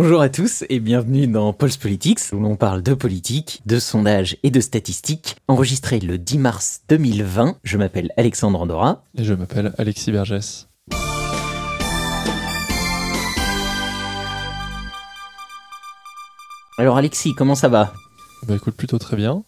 Bonjour à tous et bienvenue dans Pulse Politics où l'on parle de politique, de sondage et de statistiques. Enregistré le 10 mars 2020, je m'appelle Alexandre Andorra. Et je m'appelle Alexis Vergès. Alors Alexis, comment ça va? Bah écoute, plutôt très bien.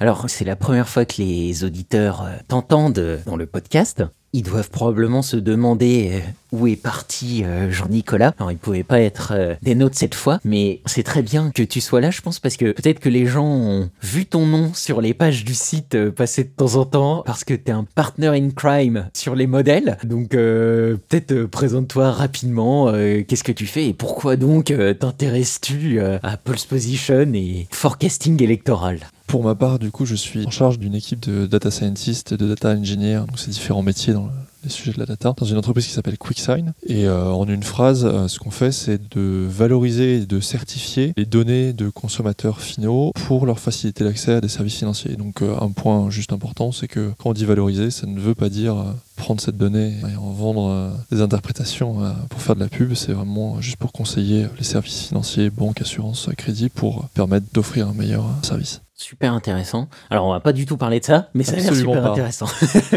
Alors, c'est la première fois que les auditeurs euh, t'entendent dans le podcast. Ils doivent probablement se demander euh, où est parti euh, Jean-Nicolas. Alors, il pouvait pas être euh, des nôtres cette fois, mais c'est très bien que tu sois là, je pense, parce que peut-être que les gens ont vu ton nom sur les pages du site passer de temps en temps, parce que tu es un partner in crime sur les modèles. Donc, peut-être présente-toi rapidement, qu'est-ce que tu fais et pourquoi donc t'intéresses-tu à Pulse Position et forecasting électoral? Pour ma part, du coup, je suis en charge d'une équipe de data scientists de data engineers, donc ces différents métiers dans les sujets de la data, dans une entreprise qui s'appelle QuickSign. Et euh, en une phrase, euh, ce qu'on fait, c'est de valoriser et de certifier les données de consommateurs finaux pour leur faciliter l'accès à des services financiers. Donc euh, un point juste important, c'est que quand on dit valoriser, ça ne veut pas dire prendre cette donnée et en vendre des interprétations pour faire de la pub. C'est vraiment juste pour conseiller les services financiers, banques, assurances, crédits, pour permettre d'offrir un meilleur service. Super intéressant. Alors, on va pas du tout parler de ça, mais ça a l'air super intéressant.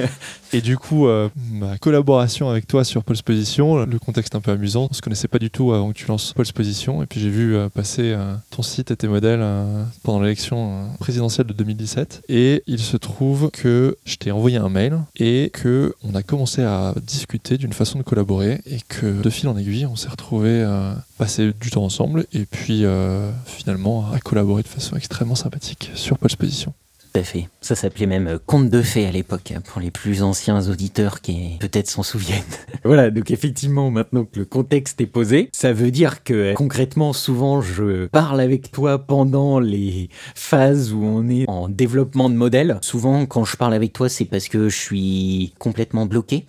et du coup, euh, ma collaboration avec toi sur Pulse Position, le contexte un peu amusant, on se connaissait pas du tout avant que tu lances Pulse Position, et puis j'ai vu euh, passer euh, ton site et tes modèles pendant l'élection présidentielle de 2017, et il se trouve que je t'ai envoyé un mail et que on a commencé à discuter d'une façon de collaborer, et que de fil en aiguille, on s'est retrouvé passer du temps ensemble, et puis finalement à collaborer de façon extrêmement sympathique sur Pulse Position. Ça s'appelait même euh, conte de fées à l'époque, hein, pour les plus anciens auditeurs qui peut-être s'en souviennent. voilà, donc effectivement, maintenant que le contexte est posé, ça veut dire que euh, concrètement, souvent, je parle avec toi pendant les phases où on est en développement de modèle. Souvent, quand je parle avec toi, c'est parce que je suis complètement bloqué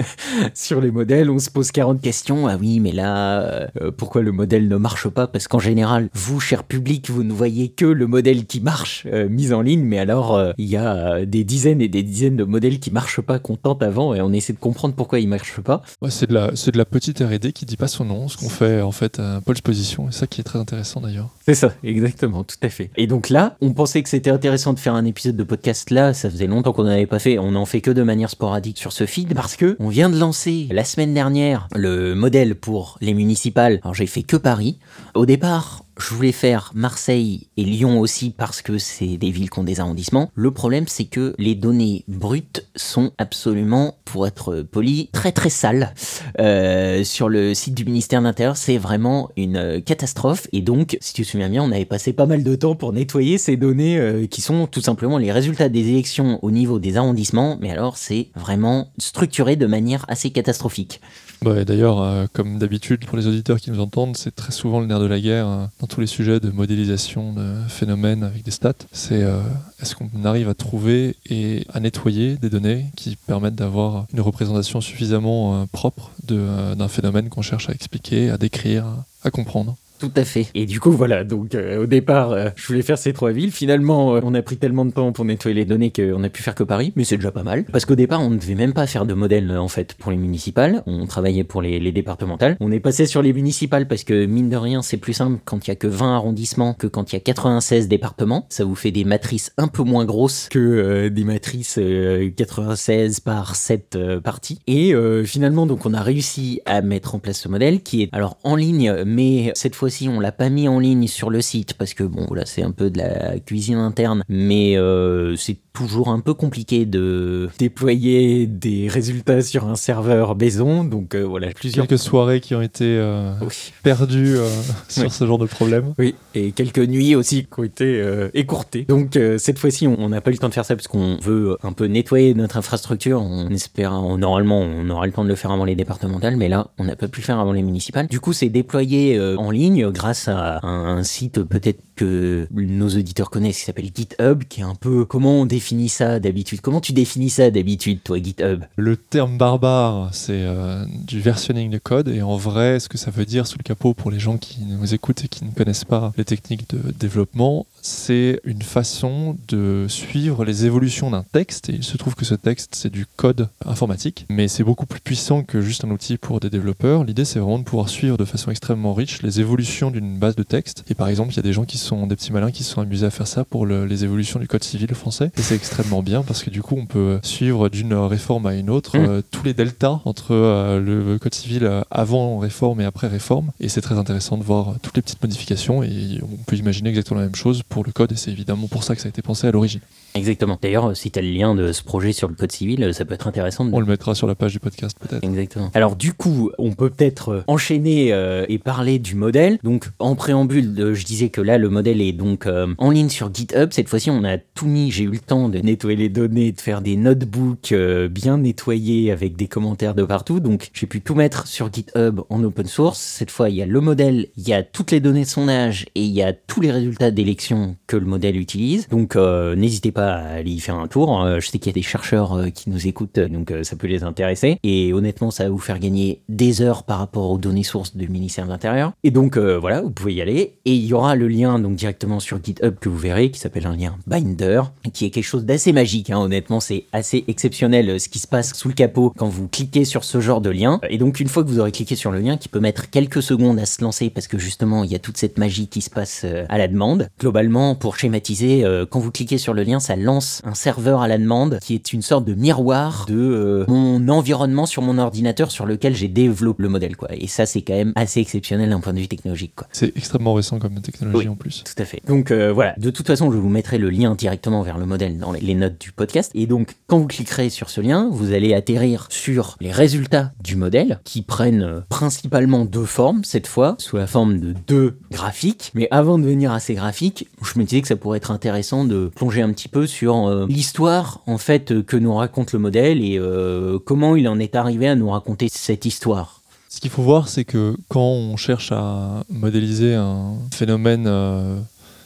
sur les modèles. On se pose 40 questions. Ah oui, mais là, euh, pourquoi le modèle ne marche pas? Parce qu'en général, vous, cher public, vous ne voyez que le modèle qui marche mis en ligne, mais alors euh, il y a euh, des dizaines et des dizaines de modèles qui marchent pas qu'on tente avant et on essaie de comprendre pourquoi ils marchent pas. c'est de la c'est de la petite R&D qui dit pas son nom, ce qu'on fait en fait à Pulse Position et ça qui est très intéressant d'ailleurs. C'est ça, exactement, tout à fait. Et donc là, on pensait que c'était intéressant de faire un épisode de podcast là, ça faisait longtemps qu'on n'en avait pas fait, on en fait que de manière sporadique sur ce feed parce que on vient de lancer la semaine dernière le modèle pour les municipales. Alors j'ai fait que Paris. Au départ, je voulais faire Marseille et Lyon aussi parce que c'est des villes qui ont des arrondissements. Le problème, c'est que les données brutes sont absolument, pour être poli, très très sales. Euh, sur le site du ministère de l'Intérieur, c'est vraiment une catastrophe. Et donc, si tu te souviens bien, on avait passé pas mal de temps pour nettoyer ces données euh, qui sont tout simplement les résultats des élections au niveau des arrondissements. Mais alors, c'est vraiment structuré de manière assez catastrophique. Bah, D'ailleurs, euh, comme d'habitude, pour les auditeurs qui nous entendent, c'est très souvent le nerf de la guerre hein, tous les sujets de modélisation de phénomènes avec des stats. C'est euh, est-ce qu'on arrive à trouver et à nettoyer des données qui permettent d'avoir une représentation suffisamment euh, propre d'un phénomène qu'on cherche à expliquer, à décrire, à comprendre? Tout à fait. Et du coup, voilà, donc euh, au départ, euh, je voulais faire ces trois villes. Finalement, euh, on a pris tellement de temps pour nettoyer les données qu'on a pu faire que Paris, mais c'est déjà pas mal. Parce qu'au départ, on ne devait même pas faire de modèle en fait pour les municipales. On travaillait pour les, les départementales. On est passé sur les municipales parce que mine de rien, c'est plus simple quand il y a que 20 arrondissements que quand il y a 96 départements. Ça vous fait des matrices un peu moins grosses que des matrices 96 par 7 parties. Et finalement, donc on a réussi à mettre en place ce modèle qui est alors en ligne, mais cette fois on l'a pas mis en ligne sur le site parce que bon, là, c'est un peu de la cuisine interne, mais euh, c'est toujours un peu compliqué de déployer des résultats sur un serveur maison. Donc euh, voilà, plusieurs quelques soirées qui ont été euh, perdues sur ce genre de problème. Oui, et quelques nuits aussi qui ont été écourtées. Donc cette fois-ci, on n'a pas eu le temps de faire ça parce qu'on veut un peu nettoyer notre infrastructure. On espère, normalement, on aura le temps de le faire avant les départementales, mais là, on n'a pas pu le faire avant les municipales. Du coup, c'est déployé en ligne grâce à un, site peut-être que nos auditeurs connaissent qui s'appelle GitHub, qui est un peu comment on définit ça d'habitude. Comment tu définis ça d'habitude, toi, GitHub? Le terme barbare, c'est euh, du versionning de code, et en vrai, ce que ça veut dire sous le capot pour les gens qui nous écoutent et qui ne connaissent pas les techniques de développement, c'est une façon de suivre les évolutions d'un texte. Et il se trouve que ce texte, c'est du code informatique, mais c'est beaucoup plus puissant que juste un outil pour des développeurs. L'idée, c'est vraiment de pouvoir suivre de façon extrêmement riche les évolutions d'une base de texte. Et par exemple, il y a des gens qui sont des petits malins qui se sont amusés à faire ça pour les évolutions du code civil français. Et c'est extrêmement bien parce que du coup, on peut suivre d'une réforme à une autre mmh. euh, tous les deltas entre euh, le code civil avant réforme et après réforme. Et c'est très intéressant de voir toutes les petites modifications. Et on peut imaginer exactement la même chose pour le code et c'est évidemment pour ça que ça a été pensé à l'origine. Exactement. D'ailleurs, si tu as le lien de ce projet sur le code civil, ça peut être intéressant. De... On le mettra sur la page du podcast peut-être. Exactement. Alors du coup, on peut peut-être euh, enchaîner euh, et parler du modèle. Donc en préambule, euh, je disais que là, le modèle est donc en ligne sur GitHub. Cette fois-ci, on a tout mis. J'ai eu le temps de nettoyer les données, de faire des notebooks bien nettoyés avec des commentaires de partout. Donc j'ai pu tout mettre sur GitHub en open source. Cette fois, il y a le modèle, il y a toutes les données de son âge et il y a tous les résultats d'élection que le modèle utilise. Donc n'hésitez pas aller y faire un tour. Euh, je sais qu'il y a des chercheurs euh, qui nous écoutent, donc euh, ça peut les intéresser. Et honnêtement, ça va vous faire gagner des heures par rapport aux données sources du ministère de l'Intérieur. Et donc voilà, vous pouvez y aller. Et il y aura le lien donc directement sur GitHub que vous verrez, qui s'appelle un lien Binder, qui est quelque chose d'assez magique. Hein. Honnêtement, c'est assez exceptionnel ce qui se passe sous le capot quand vous cliquez sur ce genre de lien. Et donc une fois que vous aurez cliqué sur le lien, qui peut mettre quelques secondes à se lancer parce que justement il y a toute cette magie qui se passe à la demande. Globalement, pour schématiser, quand vous cliquez sur le lien, ça lance un serveur à la demande qui est une sorte de miroir de euh, mon environnement sur mon ordinateur sur lequel j'ai développé le modèle quoi. Et ça c'est quand même assez exceptionnel d'un point de vue technologique quoi. C'est extrêmement récent comme technologie en plus. Tout à fait. Donc euh, voilà, de toute façon je vous mettrai le lien directement vers le modèle dans les notes du podcast. Et donc quand vous cliquerez sur ce lien, vous allez atterrir sur les résultats du modèle qui prennent euh, principalement deux formes cette fois, sous la forme de deux graphiques. Mais avant de venir à ces graphiques, je me disais que ça pourrait être intéressant de plonger un petit peu sur euh, l'histoire en fait que nous raconte le modèle et euh, comment il en est arrivé à nous raconter cette histoire. Ce qu'il faut voir, c'est que quand on cherche à modéliser un phénomène euh,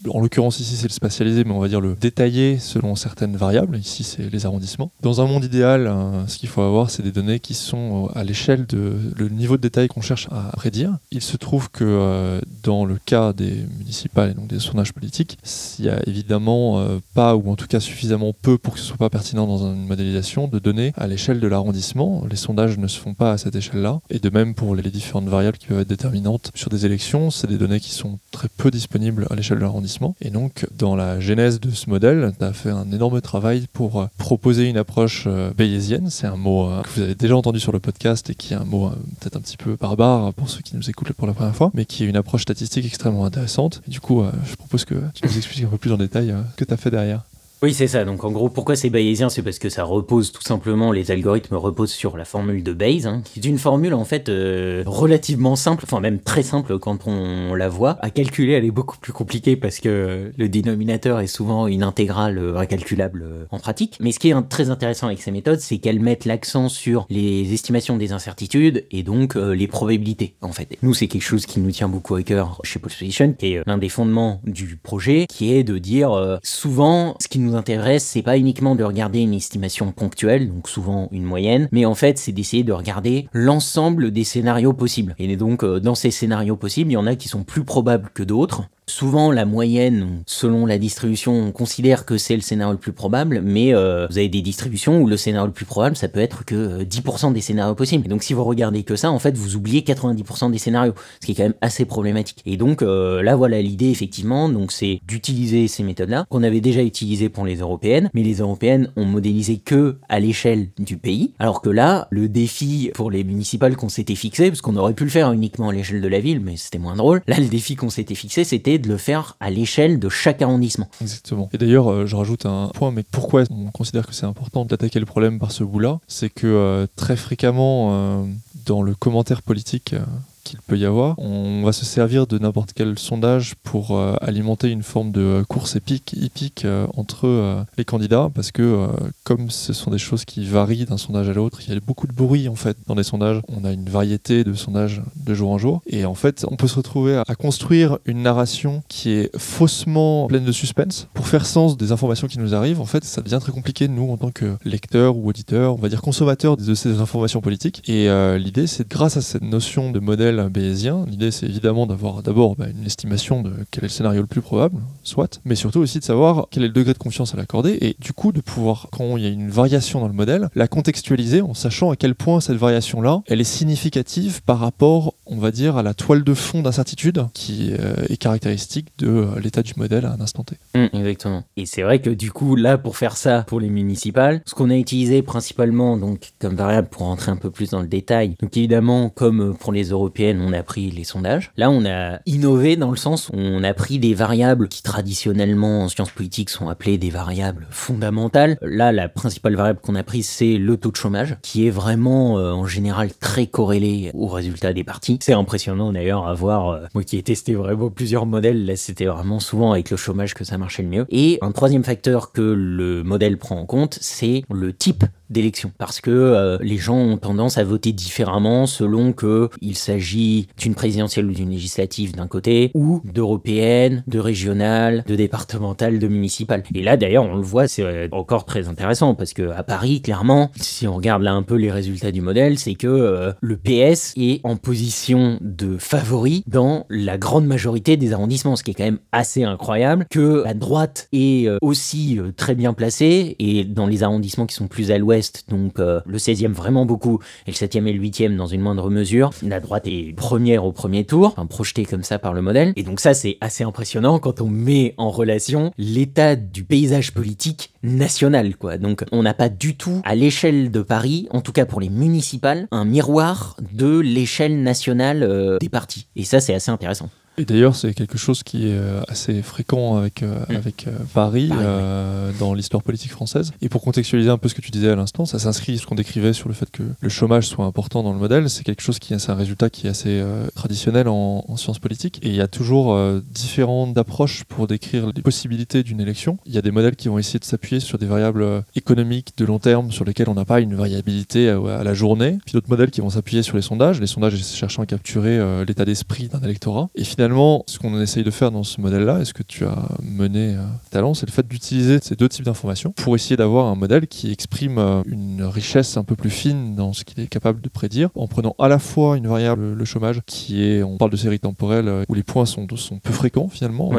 en l'occurrence ici c'est le spatialisé, mais on va dire le détaillé selon certaines variables. Ici c'est les arrondissements. Dans un monde idéal, euh, ce qu'il faut avoir, c'est des données qui sont euh, à l'échelle de le niveau de détail qu'on cherche à prédire. Il se trouve que euh, dans le cas des municipales et donc des sondages politiques, il y a évidemment pas ou en tout cas suffisamment peu pour que ce soit pas pertinent dans une modélisation de données à l'échelle de l'arrondissement. Les sondages ne se font pas à cette échelle-là. Et de même pour les différentes variables qui peuvent être déterminantes sur des élections, c'est des données qui sont très peu disponibles à l'échelle de l'arrondissement et donc, dans la genèse de ce modèle, tu as fait un énorme travail pour euh, proposer une approche euh, bayésienne. C'est un mot euh, que vous avez déjà entendu sur le podcast et qui est un mot peut-être un petit peu barbare pour ceux qui nous écoutent pour la première fois, mais qui est une approche statistique extrêmement intéressante. Du coup, je propose que tu nous expliques un peu plus en détail ce que tu as fait derrière. Oui, c'est ça. Donc en gros, pourquoi c'est bayésien? C'est parce que ça repose tout simplement, les algorithmes reposent sur la formule de Bayes, hein, qui est une formule en fait euh, relativement simple, enfin même très simple quand on la voit. À calculer, elle est beaucoup plus compliquée parce que le dénominateur est souvent une intégrale euh, incalculable euh, en pratique. Mais ce qui est très intéressant avec ces méthodes, c'est qu'elles mettent l'accent sur les estimations des incertitudes et donc les probabilités en fait. Nous, c'est quelque chose qui nous tient beaucoup à cœur chez Postposition, qui est l'un des fondements du projet, qui est de dire souvent ce qui nous intéresse, c'est pas uniquement de regarder une estimation ponctuelle, donc souvent une moyenne, mais en fait, c'est d'essayer de regarder l'ensemble des scénarios possibles. Et donc, euh, dans ces scénarios possibles, il y en a qui sont plus probables que d'autres. Souvent, la moyenne, selon la distribution, on considère que c'est le scénario le plus probable, mais euh, vous avez des distributions où le scénario le plus probable, ça peut être que 10% euh, des scénarios possibles. Et donc, si vous regardez que ça, en fait, vous oubliez 90% des scénarios, ce qui est quand même assez problématique. Et donc, euh, là, voilà l'idée, effectivement, donc c'est d'utiliser ces méthodes-là, qu'on avait déjà utilisées pour les européennes, mais les européennes ont modélisé que à l'échelle du pays, alors que là, le défi pour les municipales qu'on s'était fixé, parce qu'on aurait pu le faire uniquement à l'échelle de la ville, mais c'était moins drôle, là, le défi qu'on s'était fixé, c'était de le faire à l'échelle de chaque arrondissement. Exactement. Et d'ailleurs, euh, je rajoute un point, mais pourquoi on considère que c'est important d'attaquer le problème par ce bout-là? C'est que euh, très fréquemment, euh, dans le commentaire politique qu'il peut y avoir. On va se servir de n'importe quel sondage pour euh, alimenter une forme de course épique, hippique euh, entre euh, les candidats, parce que comme ce sont des choses qui varient d'un sondage à l'autre, il y a beaucoup de bruit en fait dans les sondages. On a une variété de sondages de jour en jour, et en fait, on peut se retrouver à construire une narration qui est faussement pleine de suspense pour faire sens des informations qui nous arrivent. En fait, ça devient très compliqué nous en tant que lecteurs ou auditeurs, on va dire consommateurs de ces informations politiques. Et l'idée, c'est grâce à cette notion de modèle bayésien, l'idée c'est évidemment d'avoir d'abord bah, une estimation de quel est le scénario le plus probable, soit, mais surtout aussi de savoir quel est le degré de confiance à l'accorder et du coup de pouvoir, quand il y a une variation dans le modèle, la contextualiser en sachant à quel point cette variation-là, elle est significative par rapport, on va dire, à la toile de fond d'incertitude qui euh, est caractéristique de euh, l'état du modèle à un instant T. Mmh, exactement. Et c'est vrai que du coup, là, pour faire ça, pour les municipales, ce qu'on a utilisé principalement donc comme variable pour rentrer un peu plus dans le détail, donc évidemment, comme pour les européennes, on a pris les sondages. Là, on a innové dans le sens où on a pris des variables qui traditionnellement en sciences politiques sont appelées des variables fondamentales. Là, la principale variable qu'on a prise, c'est le taux de chômage, qui est vraiment euh, en général très corrélé au résultat des partis. C'est impressionnant d'ailleurs à voir, euh, moi qui ai testé vraiment plusieurs modèles, là c'était vraiment souvent avec le chômage que ça marchait le mieux. Et un troisième facteur que le modèle prend en compte, c'est le type d'élection parce que euh, les gens ont tendance à voter différemment selon que il s'agit d'une présidentielle ou d'une législative d'un côté ou d'européenne, de régionale, de départementale, de municipale. Et là d'ailleurs on le voit c'est euh, encore très intéressant parce que à Paris clairement si on regarde là un peu les résultats du modèle c'est que euh, le PS est en position de favori dans la grande majorité des arrondissements ce qui est quand même assez incroyable que la droite est aussi très bien placée et dans les arrondissements qui sont plus à l'ouest donc euh, le 16e vraiment beaucoup, et le 7e et le 8e dans une moindre mesure. La droite est première au premier tour, projetée comme ça par le modèle. Et donc ça, c'est assez impressionnant quand on met en relation l'état du paysage politique national, quoi. Donc on n'a pas du tout, à l'échelle de Paris, en tout cas pour les municipales, un miroir de l'échelle nationale euh, des partis. Et ça, c'est assez intéressant. Et d'ailleurs, c'est quelque chose qui est euh, assez fréquent avec, euh, avec euh, Paris, dans l'histoire politique française. Et pour contextualiser un peu ce que tu disais à l'instant, ça s'inscrit ce qu'on décrivait sur le fait que le chômage soit important dans le modèle. C'est quelque chose qui est un résultat qui est assez traditionnel en, sciences politiques. Et il y a toujours différentes approches pour décrire les possibilités d'une élection. Il y a des modèles qui vont essayer de s'appuyer sur des variables économiques de long terme sur lesquelles on n'a pas une variabilité à, la journée. Puis d'autres modèles qui vont s'appuyer sur les sondages, les sondages cherchant à capturer l'état d'esprit d'un électorat. Et finalement, finalement, ce qu'on essaye de faire dans ce modèle-là, et ce que tu as mené euh, talent, c'est le fait d'utiliser ces deux types d'informations pour essayer d'avoir un modèle qui exprime euh, une richesse un peu plus fine dans ce qu'il est capable de prédire, en prenant à la fois une variable, le chômage, qui est, on parle de série temporelle, euh, où les points sont, sont peu fréquents finalement.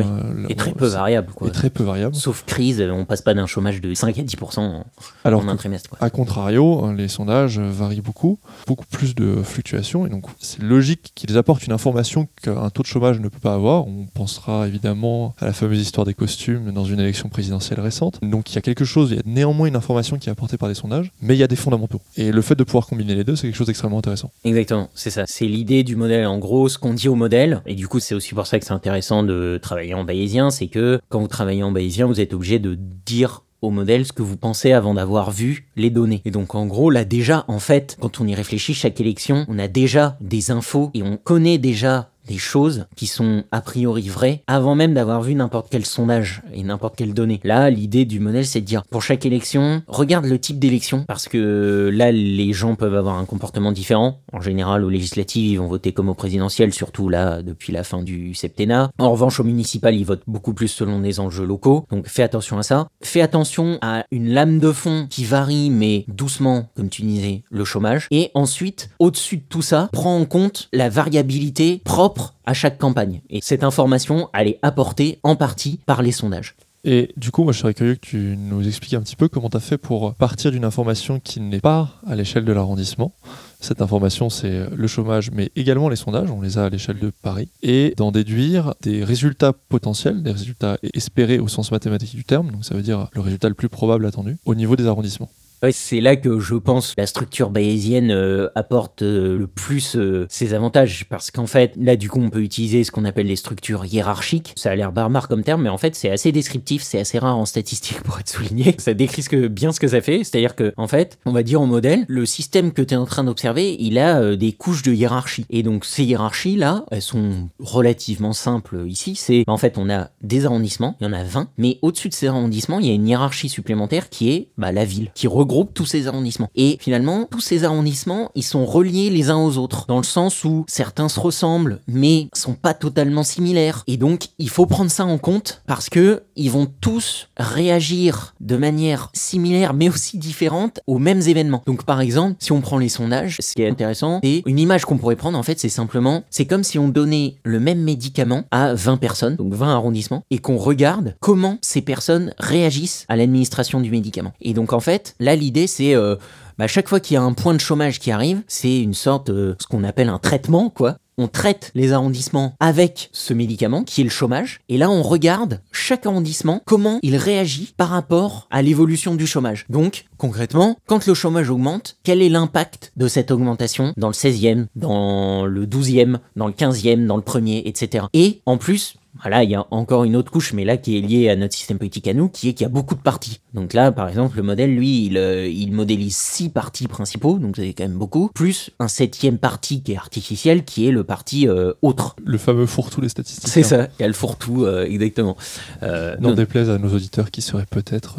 et très peu variables. Et très peu variables. Sauf crise, on passe pas d'un chômage de 5 à 10% en, Alors un trimestre. Quoi. À contrario, les sondages varient beaucoup, beaucoup plus de fluctuations, et donc c'est logique qu'ils apportent une information qu'un taux de chômage ne peut pas avoir. On pensera évidemment à la fameuse histoire des costumes dans une élection présidentielle récente. Donc il y a quelque chose, il y a néanmoins une information qui est apportée par des sondages, mais il y a des fondamentaux. Et le fait de pouvoir combiner les deux, c'est quelque chose d'extrêmement intéressant. Exactement, c'est ça. C'est l'idée du modèle. En gros, ce qu'on dit au modèle, et du coup c'est aussi pour ça que c'est intéressant de travailler en bayésien, c'est que quand vous travaillez en bayésien, vous êtes obligé de dire au modèle ce que vous pensez avant d'avoir vu les données. Et donc en gros, là déjà, en fait, quand on y réfléchit, chaque élection, on a déjà des infos et on connaît déjà des choses qui sont a priori vraies avant même d'avoir vu n'importe quel sondage et n'importe quelle donnée. Là, l'idée du modèle, c'est de dire pour chaque élection, regarde le type d'élection parce que là, les gens peuvent avoir un comportement différent. En général, aux législatives, ils vont voter comme au présidentiel, surtout là depuis la fin du septennat. En revanche, au municipal, ils votent beaucoup plus selon les enjeux locaux. Donc, fais attention à ça. Fais attention à une lame de fond qui varie mais doucement, comme tu disais, le chômage. Et ensuite, au-dessus de tout ça, prends en compte la variabilité propre à chaque campagne. Et cette information, elle est apportée en partie par les sondages. Et du coup, moi, je serais curieux que tu nous expliques un petit peu comment tu as fait pour partir d'une information qui n'est pas à l'échelle de l'arrondissement. Cette information, c'est le chômage, mais également les sondages, on les a à l'échelle de Paris, et d'en déduire des résultats potentiels, des résultats espérés au sens mathématique du terme, donc ça veut dire le résultat le plus probable attendu, au niveau des arrondissements. C'est là que je pense la structure bayésienne euh, apporte euh, le plus euh, ses avantages parce qu'en fait, là du coup, on peut utiliser ce qu'on appelle les structures hiérarchiques. Ça a l'air barbare comme terme, mais en fait, c'est assez descriptif, c'est assez rare en statistique pour être souligné. Ça décrit ce que, bien ce que ça fait, c'est-à-dire que en fait, on va dire au modèle, le système que tu es en train d'observer, il a des couches de hiérarchie. Et donc ces hiérarchies là, elles sont relativement simples ici. C'est en fait, on a des arrondissements, il y en a 20, mais au-dessus de ces arrondissements, il y a une hiérarchie supplémentaire qui est bah, la ville, qui regroupe tous ces arrondissements. Et finalement, tous ces arrondissements, ils sont reliés les uns aux autres, dans le sens où certains se ressemblent, mais sont pas totalement similaires. Et donc, il faut prendre ça en compte parce que ils vont tous réagir de manière similaire, mais aussi différente aux mêmes événements. Donc, par exemple, si on prend les sondages, ce qui est intéressant, et une image qu'on pourrait prendre, en fait, c'est simplement, c'est comme si on donnait le même médicament à 20 personnes, donc 20 arrondissements, et qu'on regarde comment ces personnes réagissent à l'administration du médicament. Et donc, en fait, là, l'idée, c'est euh, bah, chaque fois qu'il y a un point de chômage qui arrive, c'est une sorte, euh, ce qu'on appelle un traitement, quoi. On traite les arrondissements avec ce médicament qui est le chômage, et là on regarde chaque arrondissement comment il réagit par rapport à l'évolution du chômage. Donc concrètement, quand le chômage augmente, quel est l'impact de cette augmentation dans le 16e, dans le 12e, dans le 15e, dans le premier, etc. Et en plus, voilà, il y a encore une autre couche, mais là qui est liée à notre système politique à nous, qui est qu'il y a beaucoup de partis. Donc là, par exemple, le modèle, lui, il, euh, il modélise six partis principaux, donc c'est quand même beaucoup, plus un septième parti qui est artificiel, qui est le parti euh, autre. Le fameux fourre-tout des statistiques. C'est ça, il y a le fourre-tout, euh, exactement. N'en déplaise à nos auditeurs qui seraient peut-être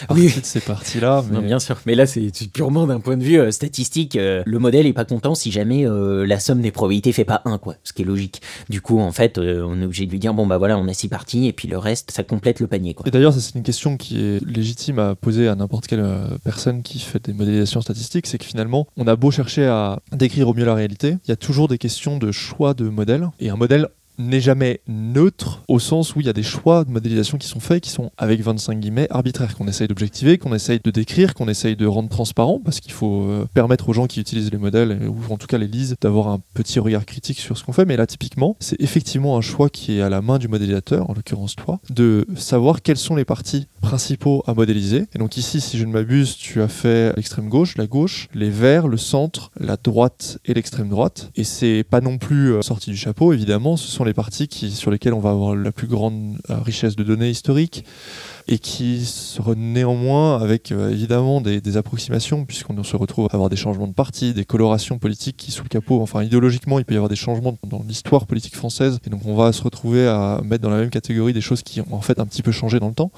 oui. de ces parties-là. Mais... bien sûr. Mais là, c'est purement d'un point de vue euh, statistique. Euh, le modèle est pas content si jamais euh, la somme des probabilités fait pas 1, quoi. Ce qui est logique. Du coup, en fait, on est obligé de lui dire bon, bah voilà, on a 6 parties et puis le reste, ça complète le panier, quoi. Et d'ailleurs, c'est une question qui est légitime à poser à n'importe quelle personne qui fait des modélisations statistiques. C'est que finalement, on a beau chercher à décrire au mieux la réalité, il y a toujours des questions de choix de modèle. Et un modèle n'est jamais neutre au sens où il y a des choix de modélisation qui sont faits, qui sont avec 25 guillemets arbitraires, qu'on essaye d'objectiver, qu'on essaye de décrire, qu'on essaye de rendre transparent, parce qu'il faut euh, permettre aux gens qui utilisent les modèles, ou en tout cas les lisent, d'avoir un petit regard critique sur ce qu'on fait. Mais là, typiquement, c'est effectivement un choix qui est à la main du modélisateur, en l'occurrence toi, de savoir quels sont les partis principaux à modéliser. Et donc ici, si je ne m'abuse, tu as fait l'extrême gauche, la gauche, les verts, le centre, la droite et l'extrême droite. Et c'est pas non plus euh, sorti du chapeau, évidemment, ce sont les parties qui, sur lesquelles on va avoir la plus grande euh, richesse de données historiques et qui sera néanmoins avec euh, évidemment des, approximations, puisqu'on se retrouve à avoir des changements de parti, des colorations politiques qui, sous le capot, enfin idéologiquement, il peut y avoir des changements dans l'histoire politique française, et donc on va se retrouver à mettre dans la même catégorie des choses qui ont en fait un petit peu changé dans le temps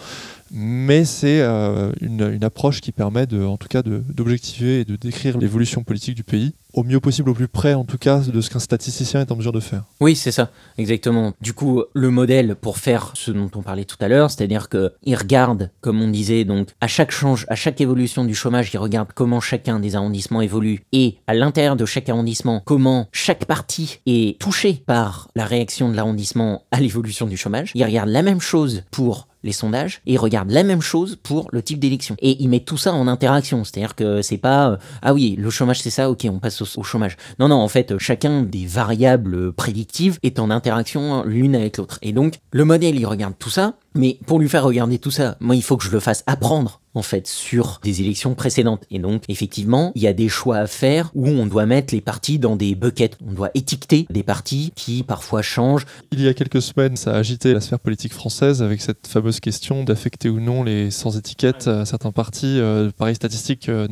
mais c'est euh, une, approche qui permet en tout cas d'objectiver et de décrire l'évolution politique du pays au mieux possible, au plus près en tout cas de ce qu'un statisticien est en mesure de faire. Oui, c'est ça, exactement. Du coup, le modèle pour faire ce dont on parlait tout à l'heure, c'est-à-dire qu'il regarde, comme on disait, donc à chaque change, à chaque évolution du chômage, il regarde comment chacun des arrondissements évolue et à l'intérieur de chaque arrondissement, comment chaque partie est touchée par la réaction de l'arrondissement à l'évolution du chômage. Il regarde la même chose pour les sondages et il regarde la même chose pour le type d'élection. Et il met tout ça en interaction, c'est-à-dire que c'est pas euh, ah oui, le chômage c'est ça, ok, on passe au, chômage. Non, non, en fait, chacun des variables prédictives est en interaction l'une avec l'autre. Et donc, le modèle, il regarde tout ça, mais pour lui faire regarder tout ça, moi, il faut que je le fasse apprendre en fait sur des élections précédentes. Et donc effectivement, il y a des choix à faire où on doit mettre les partis dans des buckets. On doit étiqueter des partis qui parfois changent. Il y a quelques semaines, ça a agité la sphère politique française avec cette fameuse question d'affecter ou non les sans étiquette à certains partis euh, pareil statistique euh.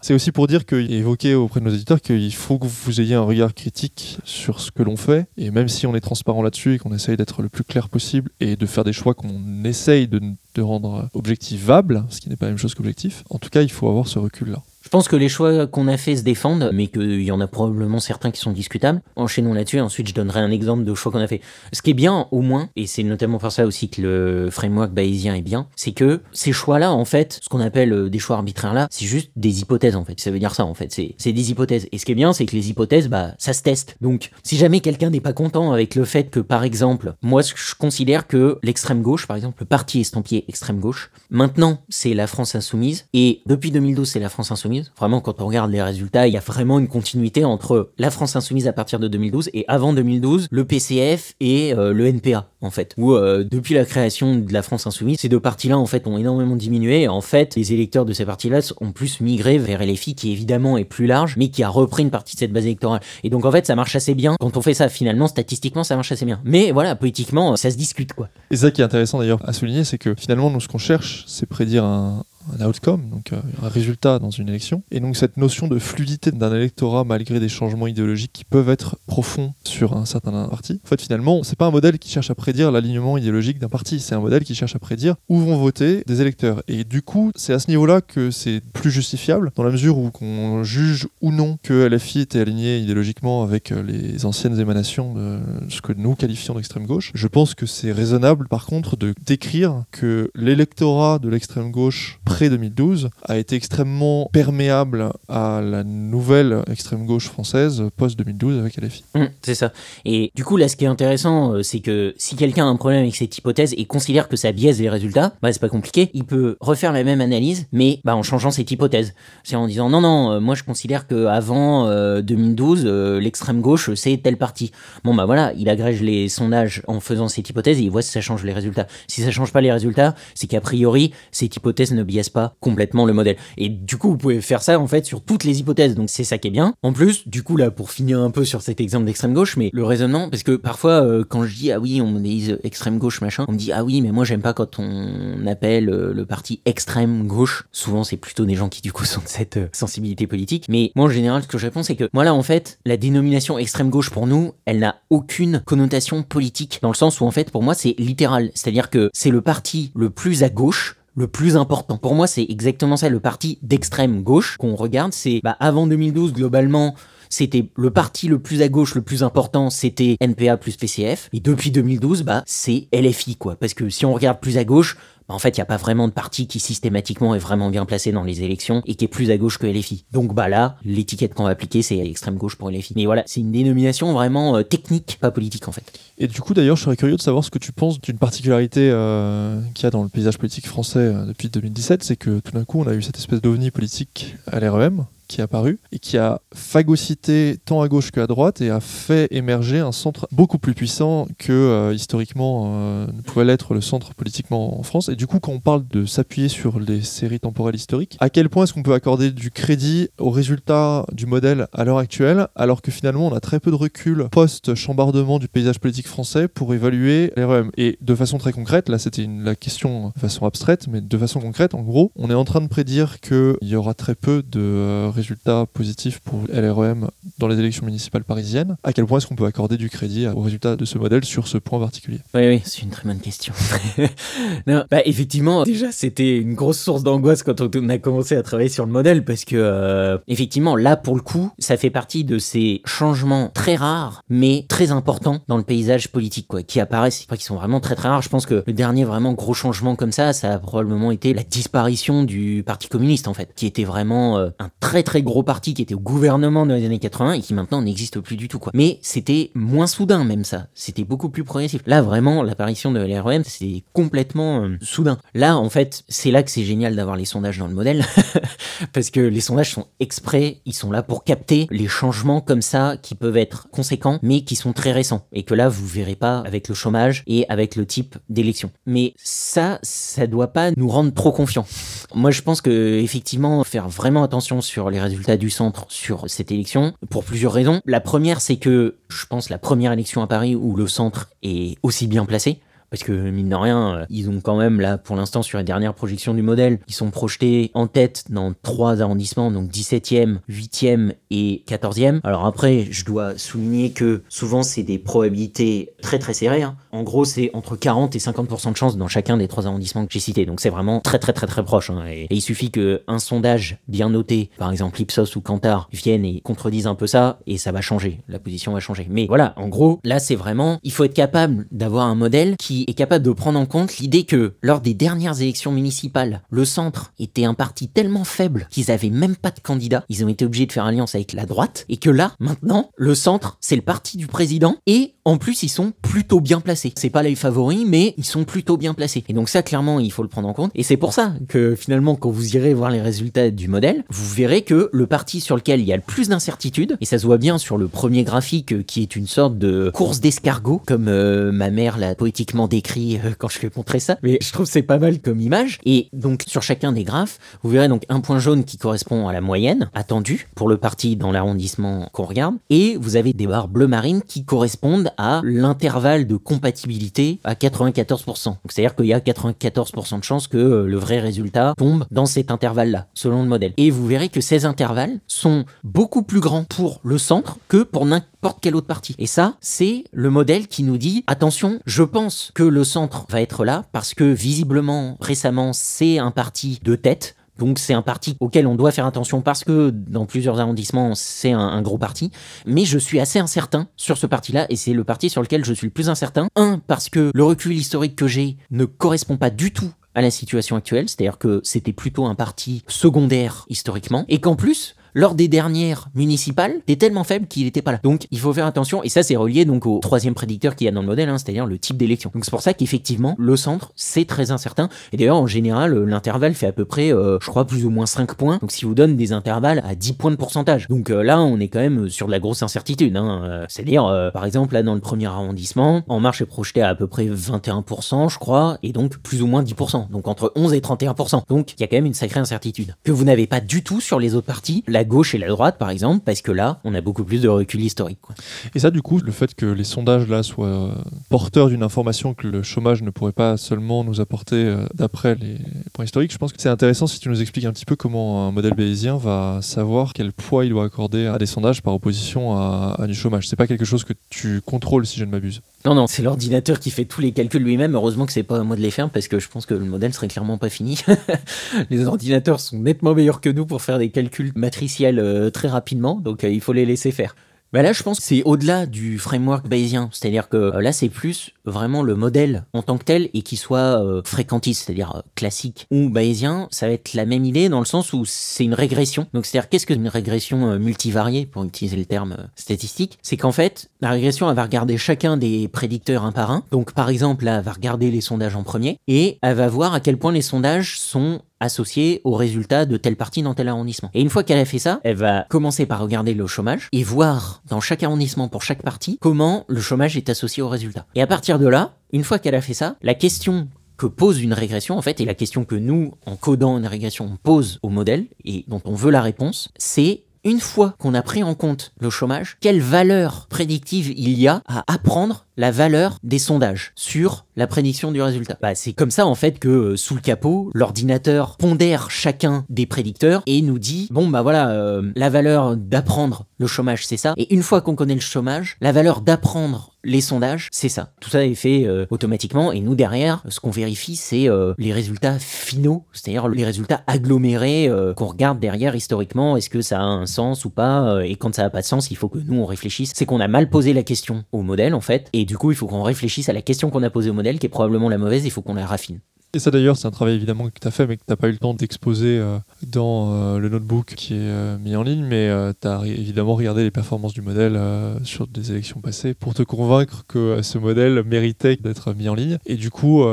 C'est aussi pour dire que évoquer auprès de nos éditeurs qu'il faut que vous ayez un regard critique sur ce que l'on fait et même si on est transparent là-dessus et qu'on essaye d'être le plus clair possible et de faire des choix qu'on essaye de, de rendre objectivables, ce qui n'est pas la même chose qu'objectif. En tout cas, il faut avoir ce recul-là. Je pense que les choix qu'on a fait se défendent, mais qu'il y en a probablement certains qui sont discutables. Enchaînons là-dessus, ensuite je donnerai un exemple de choix qu'on a fait. Ce qui est bien, au moins, et c'est notamment pour ça aussi que le framework bayésien est bien, c'est que ces choix-là, en fait, ce qu'on appelle euh, des choix arbitraires là, c'est juste des hypothèses, en fait. Ça veut dire ça, en fait. C'est des hypothèses. Et ce qui est bien, c'est que les hypothèses, bah, ça se teste. Donc, si jamais quelqu'un n'est pas content avec le fait que, par exemple, moi, je considère que l'extrême gauche, par exemple, le parti estampillé extrême gauche, maintenant, c'est la France insoumise, et depuis 2012, c'est la France insoumise, Vraiment, quand on regarde les résultats, il y a vraiment une continuité entre la France Insoumise à partir de 2012 et avant 2012, le PCF et euh, le NPA, en fait. Où euh, depuis la création de la France Insoumise, ces deux partis-là, en fait, ont énormément diminué. En fait, les électeurs de ces partis-là ont plus migré vers LFI, qui évidemment est plus large, mais qui a repris une partie de cette base électorale. Et donc, en fait, ça marche assez bien. Quand on fait ça, finalement, statistiquement, ça marche assez bien. Mais voilà, politiquement, ça se discute, quoi. Et ça qui est intéressant d'ailleurs à souligner, c'est que finalement, nous, ce qu'on cherche, c'est prédire un, un outcome, donc euh, un résultat dans une élection. Et donc cette notion de fluidité d'un électorat malgré des changements idéologiques qui peuvent être profonds sur un certain parti. En fait, finalement, c'est pas un modèle qui cherche à prédire l'alignement idéologique d'un parti, c'est un modèle qui cherche à prédire où vont voter des électeurs. Et du coup, c'est à ce niveau-là que c'est plus justifiable, dans la mesure où qu'on juge ou non que LFI était aligné idéologiquement avec euh, les anciennes émanations de ce que nous qualifions d'extrême gauche. Je pense que c'est raisonnable, par contre, de décrire que l'électorat de l'extrême gauche pré-2012 a été extrêmement perméable à la nouvelle extrême gauche française post-2012 avec LFI. Mmh, c'est ça. Et du coup, là, ce qui est intéressant, euh, c'est que si quelqu'un a un problème avec cette hypothèse et considère que ça biaise les résultats, bah, c'est pas compliqué. Il peut refaire la même analyse, mais bah, en changeant cette hypothèse. C'est en disant non, non, euh, moi je considère que avant 2012, euh, l'extrême gauche, c'est tel parti. Bon, bah voilà, il agrège les sondages en faisant cette hypothèse et il voit si ça change les résultats. Si ça change pas les résultats, c'est qu'a priori, cette hypothèse ne biaise pas complètement le modèle. Et du coup, vous pouvez faire ça en fait sur toutes les hypothèses. Donc c'est ça qui est bien. En plus, du coup là, pour finir un peu sur cet exemple d'extrême gauche, mais le raisonnement, parce que parfois euh, quand je dis ah oui, on me dit extrême gauche machin, on me dit ah oui, mais moi j'aime pas quand on appelle euh, le parti extrême gauche. Souvent c'est plutôt des gens qui du coup sont de cette euh, sensibilité politique. Mais moi en général, ce que je réponds c'est que moi là en fait, la dénomination extrême gauche pour nous, elle n'a aucune connotation politique dans le sens où en fait pour moi c'est littéral. C'est-à-dire que c'est le parti le plus à gauche le plus important. Pour moi, c'est exactement ça, le parti d'extrême gauche qu'on regarde. C'est bah, avant 2012, globalement, c'était le parti le plus à gauche, le plus important, c'était NPA plus PCF. Et depuis 2012, bah, c'est LFI, quoi. Parce que si on regarde plus à gauche, bah, en fait, il n'y a pas vraiment de parti qui systématiquement est vraiment bien placé dans les élections et qui est plus à gauche que LFI. Donc bah là, l'étiquette qu'on va appliquer, c'est extrême gauche pour LFI. Mais voilà, c'est une dénomination vraiment euh, technique, pas politique en fait. Et du coup, d'ailleurs, je serais curieux de savoir ce que tu penses d'une particularité euh, qu'il y a dans le paysage politique français euh, depuis 2017, c'est que tout d'un coup, on a eu cette espèce d'ovni politique à l'REM, qui est apparu et qui a phagocyté tant à gauche qu'à droite et a fait émerger un centre beaucoup plus puissant que euh, historiquement euh, ne pouvait l'être le centre politiquement en France. Et du coup, quand on parle de s'appuyer sur les séries temporelles historiques, à quel point est-ce qu'on peut accorder du crédit aux résultats du modèle à l'heure actuelle, alors que finalement on a très peu de recul post-chambardement du paysage politique français pour évaluer les REM Et de façon très concrète, là c'était la question de façon abstraite, mais de façon concrète, en gros, on est en train de prédire qu'il y aura très peu de euh, résultats positifs pour LREM dans les élections municipales parisiennes, à quel point est-ce qu'on peut accorder du crédit aux résultats de ce modèle sur ce point particulier? Oui, oui, c'est une très bonne question. bah, effectivement, déjà, c'était une grosse source d'angoisse quand on a commencé à travailler sur le modèle, parce que, euh, effectivement, là, pour le coup, ça fait partie de ces changements très rares, mais très importants dans le paysage politique, quoi, qui apparaissent, qui sont vraiment très très rares. Je pense que le dernier vraiment gros changement comme ça, ça a probablement été la disparition du Parti communiste, en fait, qui était vraiment euh, un très très gros parti qui était au gouvernement dans les années 80 et qui maintenant n'existe plus du tout quoi. Mais c'était moins soudain même ça, c'était beaucoup plus progressif. Là vraiment l'apparition de l'REM c'est complètement euh, soudain. Là en fait c'est là que c'est génial d'avoir les sondages dans le modèle parce que les sondages sont exprès, ils sont là pour capter les changements comme ça qui peuvent être conséquents mais qui sont très récents et que là vous verrez pas avec le chômage et avec le type d'élection. Mais ça ça doit pas nous rendre trop confiants. Moi je pense que effectivement faire vraiment attention sur les résultats du centre sur cette élection pour plusieurs raisons. La première, c'est que je pense la première élection à Paris où le centre est aussi bien placé. Parce que, mine de rien, euh, ils ont quand même, là, pour l'instant, sur les dernières projections du modèle, ils sont projetés en tête dans trois arrondissements, donc 17e, 8e et 14e. Alors après, je dois souligner que souvent, c'est des probabilités très très serrées. Hein. En gros, c'est entre 40 et 50% de chance dans chacun des trois arrondissements que j'ai cités. Donc c'est vraiment très très très très proche. Hein. Et, il suffit qu'un sondage bien noté, par exemple Ipsos ou Kantar, vienne et contredise un peu ça, et ça va changer. La position va changer. Mais voilà, en gros, là, c'est vraiment, il faut être capable d'avoir un modèle qui est capable de prendre en compte l'idée que lors des dernières élections municipales, le centre était un parti tellement faible qu'ils avaient même pas de candidat. Ils ont été obligés de faire alliance avec la droite et que là, maintenant, le centre, c'est le parti du président et en plus, ils sont plutôt bien placés. C'est pas les favoris, mais ils sont plutôt bien placés. Et donc ça, clairement, il faut le prendre en compte. Et c'est pour ça que finalement, quand vous irez voir les résultats du modèle, vous verrez que le parti sur lequel il y a le plus d'incertitudes, et ça se voit bien sur le premier graphique euh, qui est une sorte de course d'escargot, comme euh, ma mère l'a poétiquement décrit euh, quand je lui ai montré ça. Mais je trouve c'est pas mal comme image. Et donc sur chacun des graphes, vous verrez donc un point jaune qui correspond à la moyenne attendue pour le parti dans l'arrondissement qu'on regarde, et vous avez des barres bleu marine qui correspondent à l'intervalle de compatibilité à 94%. Donc c'est-à-dire qu'il y a 94% de chances que le vrai résultat tombe dans cet intervalle-là, selon le modèle. Et vous verrez que ces intervalles sont beaucoup plus grands pour le centre que pour n'importe quelle autre partie. Et ça, c'est le modèle qui nous dit attention, je pense que le centre va être là parce que visiblement récemment c'est un parti de tête. Donc c'est un parti auquel on doit faire attention parce que dans plusieurs arrondissements c'est un, gros parti. Mais je suis assez incertain sur ce parti-là et c'est le parti sur lequel je suis le plus incertain. Un, parce que le recul historique que j'ai ne correspond pas du tout à la situation actuelle, c'est-à-dire que c'était plutôt un parti secondaire historiquement, et qu'en plus, lors des dernières municipales, était tellement faible qu'il n'était pas là. Donc il faut faire attention, et ça c'est relié donc au troisième prédicteur qu'il y a dans le modèle, hein, c'est-à-dire le type d'élection. Donc c'est pour ça qu'effectivement, le centre, c'est très incertain, et d'ailleurs en général, l'intervalle fait à peu près, euh, je crois, plus ou moins 5 points, donc si vous donne des intervalles à 10 points de pourcentage. Donc euh, là, on est quand même sur de la grosse incertitude, hein. Euh, c'est-à-dire, euh, par exemple, là dans le premier arrondissement, En Marche est projeté à à peu près 21%, je crois, et donc plus ou moins 10%, donc entre 11 et 31%. Donc il y a quand même une sacrée incertitude, que vous n'avez pas du tout sur les autres parties. La gauche et la droite, par exemple, parce que là, on a beaucoup plus de recul historique. Quoi. Et ça, du coup, le fait que les sondages là soient porteurs d'une information que le chômage ne pourrait pas seulement nous apporter euh, d'après les points historiques, je pense que c'est intéressant si tu nous expliques un petit peu comment un modèle bayésien va savoir quel poids il doit accorder à des sondages par opposition à, à du chômage. C'est pas quelque chose que tu contrôles, si je ne m'abuse. Non, non, c'est l'ordinateur qui fait tous les calculs lui-même. Heureusement que c'est pas à moi de les faire parce que je pense que le modèle serait clairement pas fini. les ordinateurs sont nettement meilleurs que nous pour faire des calculs matriciels euh, très rapidement, donc euh, il faut les laisser faire. Bah là, je pense que c'est au-delà du framework bayésien. C'est-à-dire que euh, là, c'est plus vraiment le modèle en tant que tel et qu'il soit fréquentiste, c'est-à-dire classique ou bayésien. Ça va être la même idée dans le sens où c'est une régression. Donc, c'est-à-dire qu'est-ce qu'une régression multivariée, pour utiliser le terme statistique? C'est qu'en fait, la régression, elle va regarder chacun des prédicteurs un par un. Donc, par exemple, là, elle va regarder les sondages en premier et elle va voir à quel point les sondages sont associés aux résultats de telle partie dans tel arrondissement. Et une fois qu'elle a fait ça, elle va commencer par regarder le chômage et voir dans chaque arrondissement pour chaque partie comment le chômage est associé aux résultats. Et à partir de là, une fois qu'elle a fait ça, la question que pose une régression, en fait, et la question que nous, en codant une régression, on pose au modèle et dont on veut la réponse, c'est une fois qu'on a pris en compte le chômage, quelle valeur prédictive il y a à apprendre la valeur des sondages sur la prédiction du résultat. Bah, c'est comme ça en fait que euh, sous le capot, l'ordinateur pondère chacun des prédicteurs et nous dit bon bah voilà euh, la valeur d'apprendre le chômage c'est ça et une fois qu'on connaît le chômage, la valeur d'apprendre les sondages, c'est ça. Tout ça est fait euh, automatiquement et nous derrière, ce qu'on vérifie, c'est les résultats finaux, c'est-à-dire les résultats agglomérés qu'on regarde derrière historiquement. Est-ce que ça a un sens ou pas Et quand ça n'a pas de sens, il faut que nous on réfléchisse. C'est qu'on a mal posé la question au modèle en fait, et du coup il faut qu'on réfléchisse à la question qu'on a posée au modèle, qui est probablement la mauvaise. Il faut qu'on la raffine. Et ça d'ailleurs, c'est un travail évidemment que tu as fait, mais que tu n'as pas eu le temps d'exposer euh, dans euh, le notebook qui est euh, mis en ligne, mais tu as évidemment regardé les performances du modèle sur des élections passées pour te convaincre que ce modèle méritait d'être mis en ligne. Et du coup,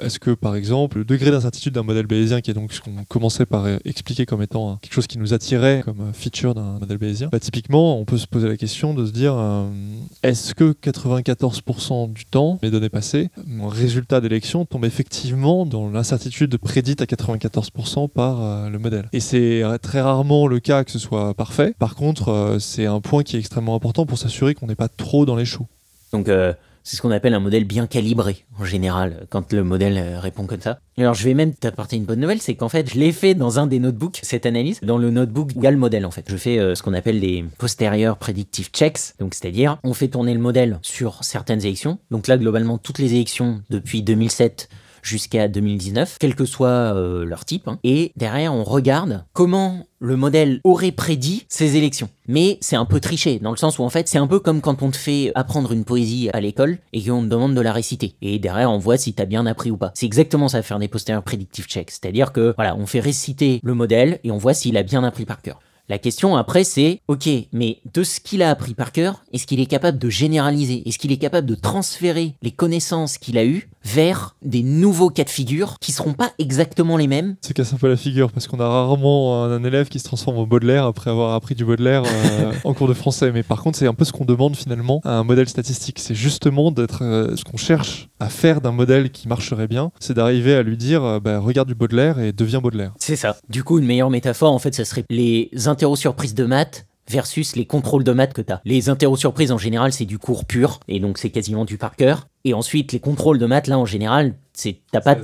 est-ce que par exemple, le degré d'incertitude d'un modèle bayésien, qui est donc ce qu'on commençait par expliquer comme étant euh, quelque chose qui nous attirait comme feature d'un modèle bayésien, bah, typiquement, on peut se poser la question de se dire est-ce que 94% du temps, les données passées, mon résultat d'élection tombe effectivement dans l'incertitude prédite à 94% par euh, le modèle. Et c'est euh, très rarement le cas que ce soit parfait. Par contre, euh, c'est un point qui est extrêmement important pour s'assurer qu'on n'est pas trop dans les choux. Donc c'est ce qu'on appelle un modèle bien calibré en général quand le modèle répond comme ça. Alors je vais même t'apporter une bonne nouvelle, c'est qu'en fait je l'ai fait dans un des notebooks cette analyse, dans le notebook il en fait. Je fais ce qu'on appelle des postérieurs predictive checks, donc c'est-à-dire on fait tourner le modèle sur certaines élections. Donc là globalement toutes les élections depuis 2007 jusqu'à 2019, quel que soit euh, leur type. hein. Et derrière, on regarde comment le modèle aurait prédit ces élections. Mais c'est un peu triché, dans le sens où en fait, c'est un peu comme quand on te fait apprendre une poésie à l'école et qu'on te demande de la réciter. Et derrière, on voit si t'as bien appris ou pas. C'est exactement ça, faire des postérieurs predictive checks. C'est-à-dire que, voilà, on fait réciter le modèle et on voit s'il a bien appris par cœur. La question après c'est, ok, mais de ce qu'il a appris par cœur, est-ce qu'il est capable de généraliser? Est-ce qu'il est capable de transférer les connaissances qu'il a eues vers des nouveaux cas de figure qui seront pas exactement les mêmes? C'est casse un peu la figure parce qu'on a rarement un, élève qui se transforme en Baudelaire après avoir appris du Baudelaire euh, en cours de français. Mais par contre, c'est un peu ce qu'on demande finalement à un modèle statistique. C'est justement d'être euh, ce qu'on cherche à faire d'un modèle qui marcherait bien, c'est d'arriver à lui dire euh, bah, regarde du Baudelaire et deviens Baudelaire. C'est ça. Du coup, une meilleure métaphore, en fait, ça serait les interro-surprises de maths versus les contrôles de maths que tu as. Les interro-surprises, en général, c'est du cours pur, et donc c'est quasiment du par cœur. Et ensuite, les contrôles de maths, là, en général, c'est t'as pas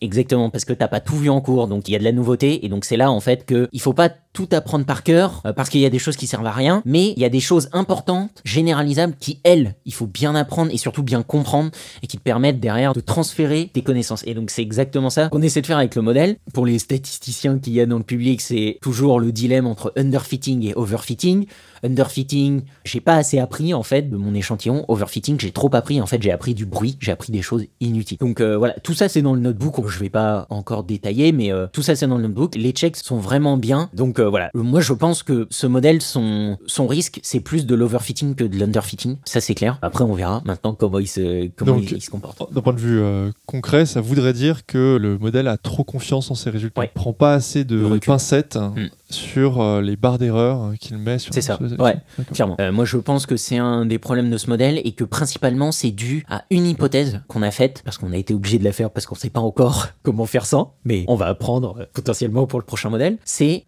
exactement parce que t'as pas tout vu en cours, donc il y a de la nouveauté, et donc c'est là en fait que il faut pas tout apprendre par cœur euh, parce qu'il y a des choses qui servent à rien, mais il y a des choses importantes, généralisables, qui elles, il faut bien apprendre et surtout bien comprendre et qui te permettent derrière de transférer tes connaissances. Et donc c'est exactement ça qu'on essaie de faire avec le modèle. Pour les statisticiens qu'il y a dans le public, c'est toujours le dilemme entre underfitting et overfitting. Underfitting, j'ai pas assez appris en fait de mon échantillon. Overfitting, j'ai trop appris. En fait, j'ai appris du bruit, j'ai appris des choses inutiles. Donc euh, voilà, tout ça c'est dans le notebook. Je vais pas encore détailler, mais euh, tout ça c'est dans le notebook. Les checks sont vraiment bien. Donc euh, voilà, moi je pense que ce modèle, son, son risque, c'est plus de l'overfitting que de l'underfitting. Ça c'est clair. Après, on verra maintenant comment il se, comment il, se comporte. D'un point de vue concret, ça voudrait dire que le modèle a trop confiance en ses résultats. Il prend pas assez de pincettes. Hmm sur euh, les barres d'erreur qu'il met sur C'est ça, ouais, clairement. Euh, moi, je pense que c'est un des problèmes de ce modèle et que principalement, c'est dû à une hypothèse qu'on a faite, parce qu'on a été obligé de la faire parce qu'on sait pas encore comment faire sans, mais on va apprendre euh, potentiellement pour le prochain modèle. C'est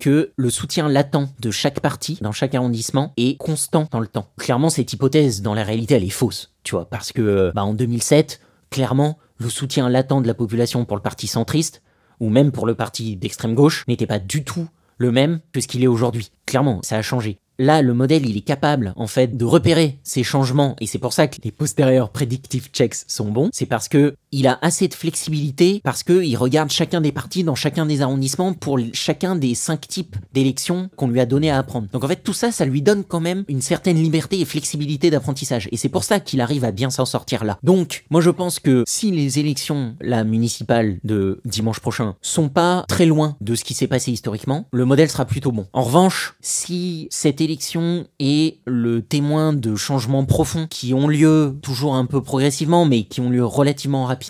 que le soutien latent de chaque partie dans chaque arrondissement est constant dans le temps. Clairement, cette hypothèse, dans la réalité, elle est fausse, tu vois, parce que bah, en 2007, clairement, le soutien latent de la population pour le parti centriste, ou même pour le parti d'extrême gauche, n'était pas du tout le même que ce qu'il est aujourd'hui. Clairement, ça a changé. Là, le modèle, il est capable, en fait, de repérer ces changements, et c'est pour ça que les postérieurs predictive checks sont bons. C'est parce que il a assez de flexibilité, parce qu'il regarde chacun des partis dans chacun des arrondissements pour chacun des cinq types d'élections qu'on lui a donné à apprendre. Donc en fait, tout ça, ça lui donne quand même une certaine liberté et flexibilité d'apprentissage, et c'est pour ça qu'il arrive à bien s'en sortir là. Donc, moi, je pense que si les élections, la municipale de dimanche prochain, sont pas très loin de ce qui s'est passé historiquement, le modèle sera plutôt bon. En revanche, si cette élection est le témoin de changements profonds qui ont lieu toujours un peu progressivement, mais qui ont lieu relativement rapidement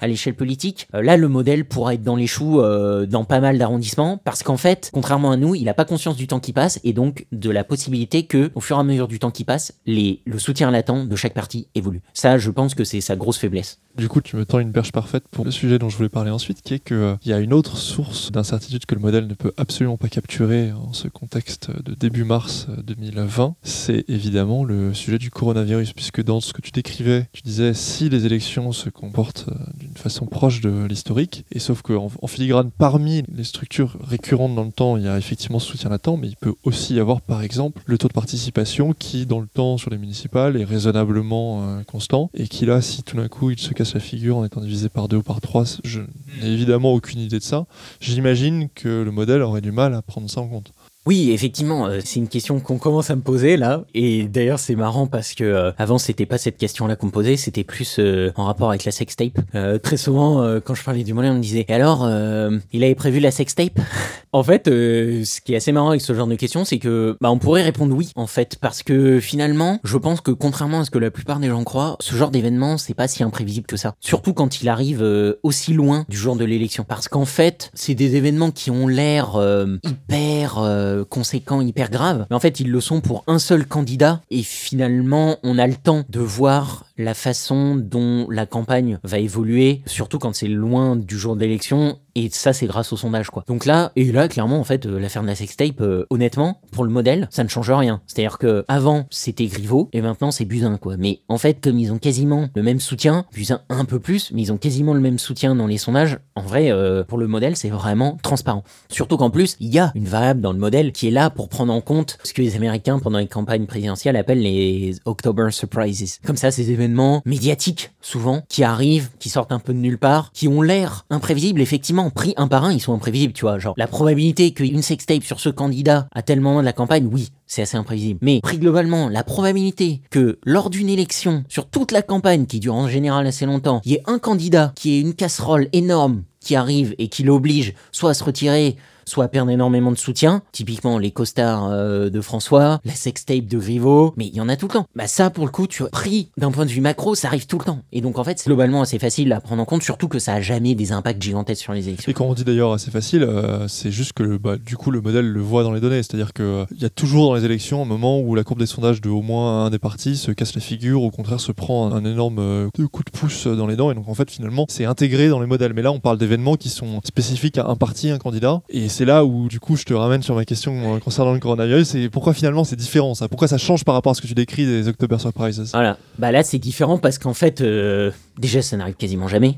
à l'échelle politique, euh, là le modèle pourra être dans les choux euh, dans pas mal d'arrondissements parce qu'en fait, contrairement à nous, il n'a pas conscience du temps qui passe et donc de la possibilité que, au fur et à mesure du temps qui passe, les, le soutien latent de chaque parti évolue. Ça, je pense que c'est sa grosse faiblesse. Du coup, tu me tends une perche parfaite pour le sujet dont je voulais parler ensuite, qui est qu'il euh, y a une autre source d'incertitude que le modèle ne peut absolument pas capturer en ce contexte de début mars 2020. C'est évidemment le sujet du coronavirus, puisque dans ce que tu décrivais, tu disais si les élections se comportent d'une façon proche de l'historique. Et sauf qu'en en filigrane, parmi les structures récurrentes dans le temps, il y a effectivement ce soutien latent, mais il peut aussi y avoir par exemple le taux de participation qui, dans le temps, sur les municipales, est raisonnablement euh, constant. Et qui là, si tout d'un coup il se casse la figure en étant divisé par deux ou par trois, je n'ai évidemment aucune idée de ça. J'imagine que le modèle aurait du mal à prendre ça en compte. Oui, effectivement, euh, c'est une question qu'on commence à me poser là. Et d'ailleurs, c'est marrant parce que euh, avant, c'était pas cette question-là qu'on me posait, c'était plus euh, en rapport avec la sextape. très souvent, quand je parlais du modèle, on me disait Et alors, il avait prévu la sextape? En fait, ce qui est assez marrant avec ce genre de questions, c'est que bah, on pourrait répondre oui, en fait, parce que finalement, je pense que contrairement à ce que la plupart des gens croient, ce genre d'événement, c'est pas si imprévisible que ça. Surtout quand il arrive aussi loin du jour de l'élection. Parce qu'en fait, c'est des événements qui ont l'air hyper conséquents, hyper graves. Mais en fait, ils le sont pour un seul candidat. Et finalement, on a le temps de voir la façon dont la campagne va évoluer, surtout quand c'est loin du jour d'élection et ça, c'est grâce au sondage, quoi. Donc là, et là, clairement, en fait, euh, l'affaire de la sextape, euh, honnêtement, pour le modèle, ça ne change rien. C'est-à-dire que avant, c'était Griveaux, et maintenant, c'est Buzyn, quoi. Mais en fait, comme ils ont quasiment le même soutien, Buzyn un peu plus, mais ils ont quasiment le même soutien dans les sondages, en vrai, euh, pour le modèle, c'est vraiment transparent. Surtout qu'en plus, il y a une variable dans le modèle qui est là pour prendre en compte ce que les Américains, pendant les campagnes présidentielles, appellent les October Surprises. Comme ça, ces événements médiatiques, souvent, qui arrivent, qui sortent un peu de nulle part, qui ont l'air imprévisibles, effectivement, pris un par un, ils sont imprévisibles, tu vois. Genre, la probabilité qu'une sextape sur ce candidat à tel moment de la campagne, oui, c'est assez imprévisible. Mais pris globalement, la probabilité que lors d'une élection, sur toute la campagne, qui dure en général assez longtemps, il y ait un candidat qui ait une casserole énorme qui arrive et qui l'oblige soit à se retirer, soit perdre énormément de soutien, typiquement les costards euh, de François, la sextape de Griveaux, mais il y en a tout le temps. Bah ça, pour le coup, tu pris d'un point de vue macro, ça arrive tout le temps. Et donc en fait, c'est globalement assez facile à prendre en compte, surtout que ça a jamais des impacts gigantesques sur les élections. Et quand on dit d'ailleurs assez facile, euh, c'est juste que bah, du coup le modèle le voit dans les données, c'est-à-dire qu'il il y a toujours dans les élections un moment où la courbe des sondages de au moins un des partis se casse la figure, au contraire se prend un, énorme euh, coup de pouce dans les dents, et donc en fait finalement c'est intégré dans les modèles. Mais là on parle d'événements qui sont spécifiques à un parti, un candidat, c'est là où du coup je te ramène sur ma question concernant le coronavirus, et pourquoi finalement c'est différent ça? Pourquoi ça change par rapport à ce que tu décris des October Surprises? Voilà, bah là c'est différent parce qu'en fait, euh, déjà ça n'arrive quasiment jamais.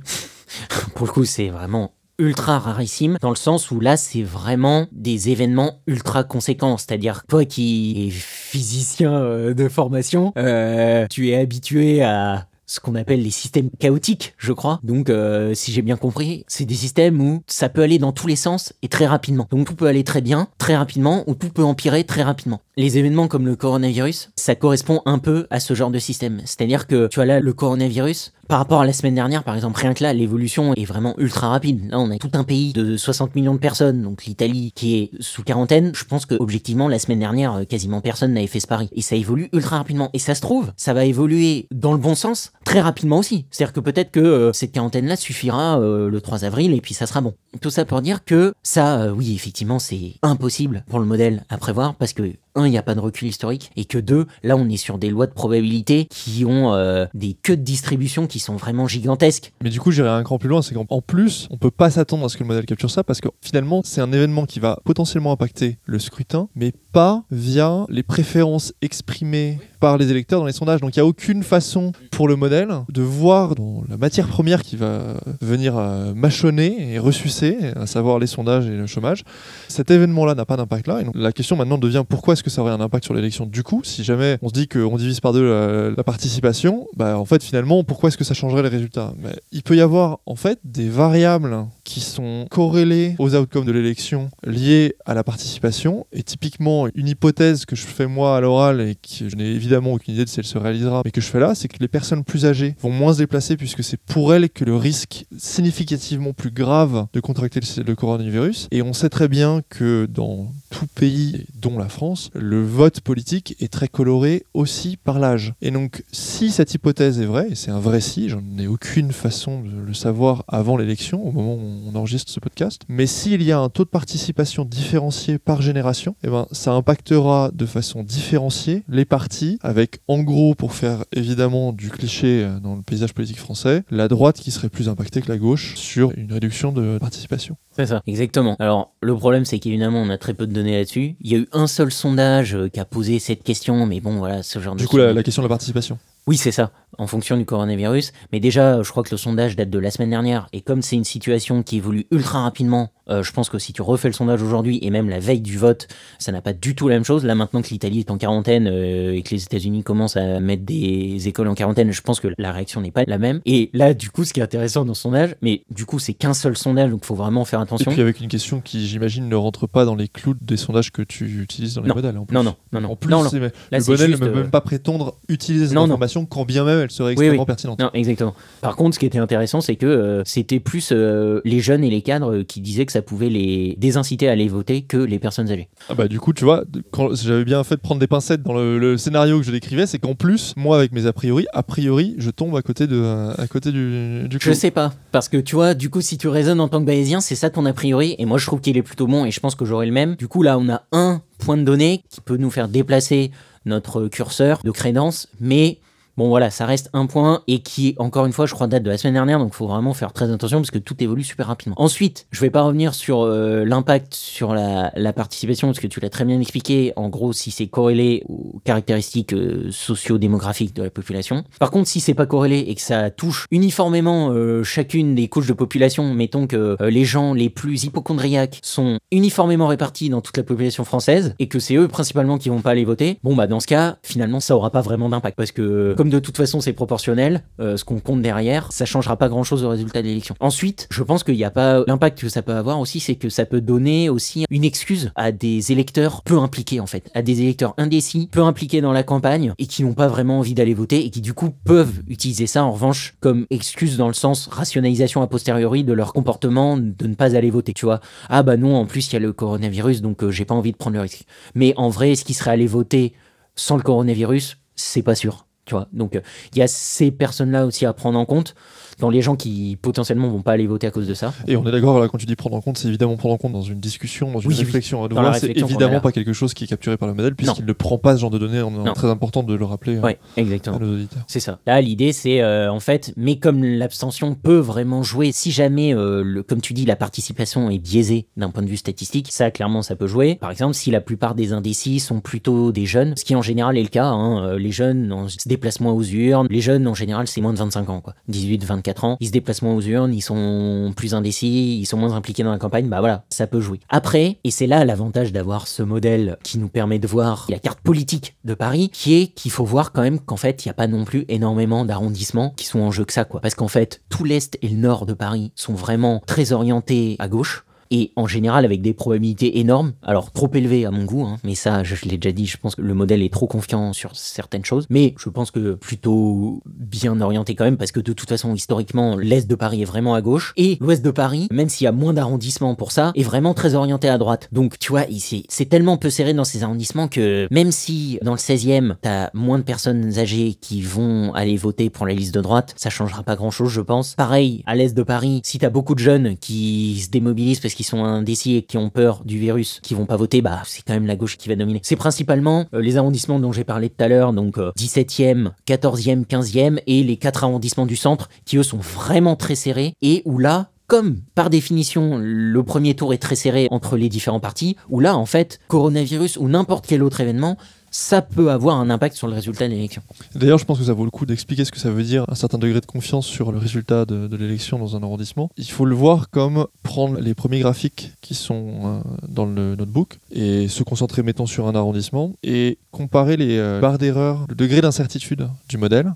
Pour le coup, c'est vraiment ultra rarissime dans le sens où là c'est vraiment des événements ultra conséquents. C'est-à-dire toi qui es physicien euh, de formation euh, tu es habitué à ce qu'on appelle les systèmes chaotiques, je crois. Donc, euh, si j'ai bien compris, c'est des systèmes où ça peut aller dans tous les sens et très rapidement. Donc, tout peut aller très bien, très rapidement, ou tout peut empirer très rapidement. Les événements comme le coronavirus, ça correspond un peu à ce genre de système. C'est-à-dire que, tu vois là, le coronavirus, par rapport à la semaine dernière, par exemple, rien que là, l'évolution est vraiment ultra rapide. Là, on a tout un pays de 60 millions de personnes, donc l'Italie qui est sous quarantaine. Je pense que objectivement, la semaine dernière, euh, quasiment personne n'avait fait ce pari. Et ça évolue ultra rapidement. Et ça se trouve, ça va évoluer dans le bon sens très rapidement aussi. C'est-à-dire que peut-être que euh, cette quarantaine-là suffira euh, le 3 avril et puis ça sera bon. Tout ça pour dire que ça, oui, effectivement, c'est impossible pour le modèle à prévoir parce que un, il n'y a pas de recul historique, et que deux, là on est sur des lois de probabilité qui ont euh, des queues de distribution qui sont vraiment gigantesques. Mais du coup, j'irai un cran plus loin, c'est qu'en plus, on peut pas s'attendre à ce que le modèle capture ça, parce que finalement, c'est un événement qui va potentiellement impacter le scrutin, mais pas via les préférences exprimées par les électeurs dans les sondages. Donc il n'y a aucune façon pour le modèle de voir dans la matière première qui va venir euh, mâchonner et ressucer, à savoir les sondages et le chômage. Cet événement-là n'a pas d'impact là. Et donc la question maintenant devient pourquoi est-ce que ça aurait un impact sur l'élection du coup? Si jamais on se dit qu'on divise par deux la, participation, bah en fait finalement pourquoi est-ce que ça changerait les résultats? Il peut y avoir en fait des variables qui sont corrélées aux outcomes de l'élection liées à la participation. Et typiquement une hypothèse que je fais moi à l'oral et que je n'ai évidemment aucune idée de si elle se réalisera, mais que je fais là, c'est que les personnes plus âgées vont moins se déplacer puisque c'est pour elles que le risque significativement plus grave de contracter le coronavirus. Et on sait très bien que dans tout pays, dont la France, le vote politique est très coloré aussi par l'âge. Et donc, si cette hypothèse est vraie, et c'est un vrai si, j'en ai aucune façon de le savoir avant l'élection, au moment où on enregistre ce podcast, mais s'il y a un taux de participation différencié par génération, eh ben, ça impactera de façon différenciée les partis, avec en gros, pour faire évidemment du cliché euh, dans le paysage politique français, la droite qui serait plus impactée que la gauche sur une réduction de participation. C'est ça, exactement. Alors, le problème, c'est qu'évidemment, on a très peu de données là-dessus. Il y a eu un seul sondage euh, qui a posé cette question, mais bon, voilà, ce genre du de. Du coup, la, la question de la participation. Oui, c'est ça, en fonction du coronavirus. Mais déjà, je crois que le sondage date de la semaine dernière. Et comme c'est une situation qui évolue ultra rapidement, euh, je pense que si tu refais le sondage aujourd'hui et même la veille du vote, ça n'a pas du tout la même chose. Là, maintenant que l'Italie est en quarantaine euh, et que les États-Unis commencent à mettre des écoles en quarantaine, je pense que la réaction n'est pas la même. Et là, du coup, ce qui est intéressant dans ce sondage, mais du coup, c'est qu'un seul sondage, donc il faut vraiment faire attention. Et puis avec une question qui, j'imagine, ne rentre pas dans les clous des sondages que tu utilises dans les non. modèles. En plus. Non, non, non, non. En plus, non, non. Là, Là, le modèle ne peut euh, même pas prétendre utiliser cette non. Information quand bien même elle serait extrêmement oui. pertinente. Non, exactement. Par contre, ce qui était intéressant, c'est que euh, c'était plus euh, les jeunes et les cadres euh, qui disaient que ça pouvait les désinciter à aller voter que les personnes âgées. Ah bah du coup, tu vois, quand j'avais bien fait de prendre des pincettes dans le, le scénario que je décrivais, c'est qu'en plus, moi avec mes a priori, a priori, je tombe à côté de, à côté du, du Je clou. sais pas, parce que tu vois, du coup, si tu raisonnes en tant que bayésien, c'est ça ton a priori, et moi je trouve qu'il est plutôt bon, et je pense que j'aurai le même. Du coup, là, on a un point de données qui peut nous faire déplacer notre curseur de crédence, mais Bon voilà, ça reste un point et qui, encore une fois, je crois, date de la semaine dernière, donc il faut vraiment faire très attention parce que tout évolue super rapidement. Ensuite, je vais pas revenir sur euh, l'impact sur la, participation parce que tu l'as très bien expliqué, en gros, si c'est corrélé aux caractéristiques euh, socio-démographiques de la population. Par contre, si c'est pas corrélé et que ça touche uniformément euh, chacune des couches de population, mettons que les gens les plus hypochondriaques sont uniformément répartis dans toute la population française et que c'est eux principalement qui vont pas aller voter, bon bah dans ce cas, finalement, ça aura pas vraiment d'impact parce que, comme de toute façon c'est proportionnel, euh, ce qu'on compte derrière, ça changera pas grand-chose au résultat de l'élection. Ensuite, je pense qu'il n'y a pas l'impact que ça peut avoir aussi, c'est que ça peut donner aussi une excuse à des électeurs peu impliqués en fait, à des électeurs indécis, peu impliqués dans la campagne et qui n'ont pas vraiment envie d'aller voter et qui du coup peuvent utiliser ça en revanche comme excuse dans le sens rationalisation a posteriori de leur comportement de ne pas aller voter. Tu vois, ah bah non, en plus il y a le coronavirus donc euh, j'ai pas envie de prendre le risque. Mais en vrai, est-ce qu'ils seraient allés voter sans le coronavirus? C'est pas sûr. Tu vois, donc euh, il y a ces personnes-là aussi à prendre en compte dans les gens qui potentiellement vont pas aller voter à cause de ça. Et on est d'accord, là, quand tu dis prendre en compte, c'est évidemment prendre en compte dans une discussion, dans une Oui, oui. réflexion. La c'est évidemment pas quelque chose qui est capturé par le modèle, puisqu'il ne prend pas ce genre de données. On est très important de le rappeler euh, Ouais, à exactement. nos auditeurs. C'est ça. Là, l'idée, c'est euh, en fait, mais comme l'abstention peut vraiment jouer, si jamais, euh, le, comme tu dis, la participation est biaisée d'un point de vue statistique, ça, clairement, ça peut jouer. Par exemple, si la plupart des indécis sont plutôt des jeunes, ce qui en général est le cas, hein, les jeunes on se déplacent moins aux urnes, les jeunes en général, c'est moins de 25 ans, quoi. 18, 24 ils se déplacent moins aux urnes, ils sont plus indécis, ils sont moins impliqués dans la campagne, bah voilà, ça peut jouer. Après, et c'est là l'avantage d'avoir ce modèle qui nous permet de voir la carte politique de Paris, qui est qu'il faut voir quand même qu'en fait, il n'y a pas non plus énormément d'arrondissements qui sont en jeu que ça, quoi. Parce qu'en fait, tout l'Est et le Nord de Paris sont vraiment très orientés à gauche. Et en général avec des probabilités énormes, alors trop élevées à mon goût, hein, mais ça je, l'ai déjà dit, je pense que le modèle est trop confiant sur certaines choses, mais je pense que plutôt bien orienté quand même, parce que de toute façon historiquement l'Est de Paris est vraiment à gauche, et l'Ouest de Paris, même s'il y a moins d'arrondissements pour ça, est vraiment très orienté à droite. Donc tu vois, ici c'est tellement peu serré dans ces arrondissements que même si dans le 16e t'as moins de personnes âgées qui vont aller voter pour la liste de droite, ça changera pas grand chose je pense. Pareil, à l'Est de Paris, si t'as beaucoup de jeunes qui se démobilisent parce qu'ils sont indécis et qui ont peur du virus, qui vont pas voter, bah c'est quand même la gauche qui va dominer. C'est principalement euh, les arrondissements dont j'ai parlé tout à l'heure, donc euh, 17e, 14e, 15e et les quatre arrondissements du centre qui eux sont vraiment très serrés et où là comme par définition le premier tour est très serré entre les différents partis, où là en fait coronavirus ou n'importe quel autre événement, ça peut avoir un impact sur le résultat de l'élection. D'ailleurs, je pense que ça vaut le coup d'expliquer ce que ça veut dire, un certain degré de confiance sur le résultat de, l'élection dans un arrondissement. Il faut le voir comme prendre les premiers graphiques qui sont euh, dans le notebook et se concentrer, mettons, sur un arrondissement et comparer les euh, barres d'erreur, le degré d'incertitude du modèle.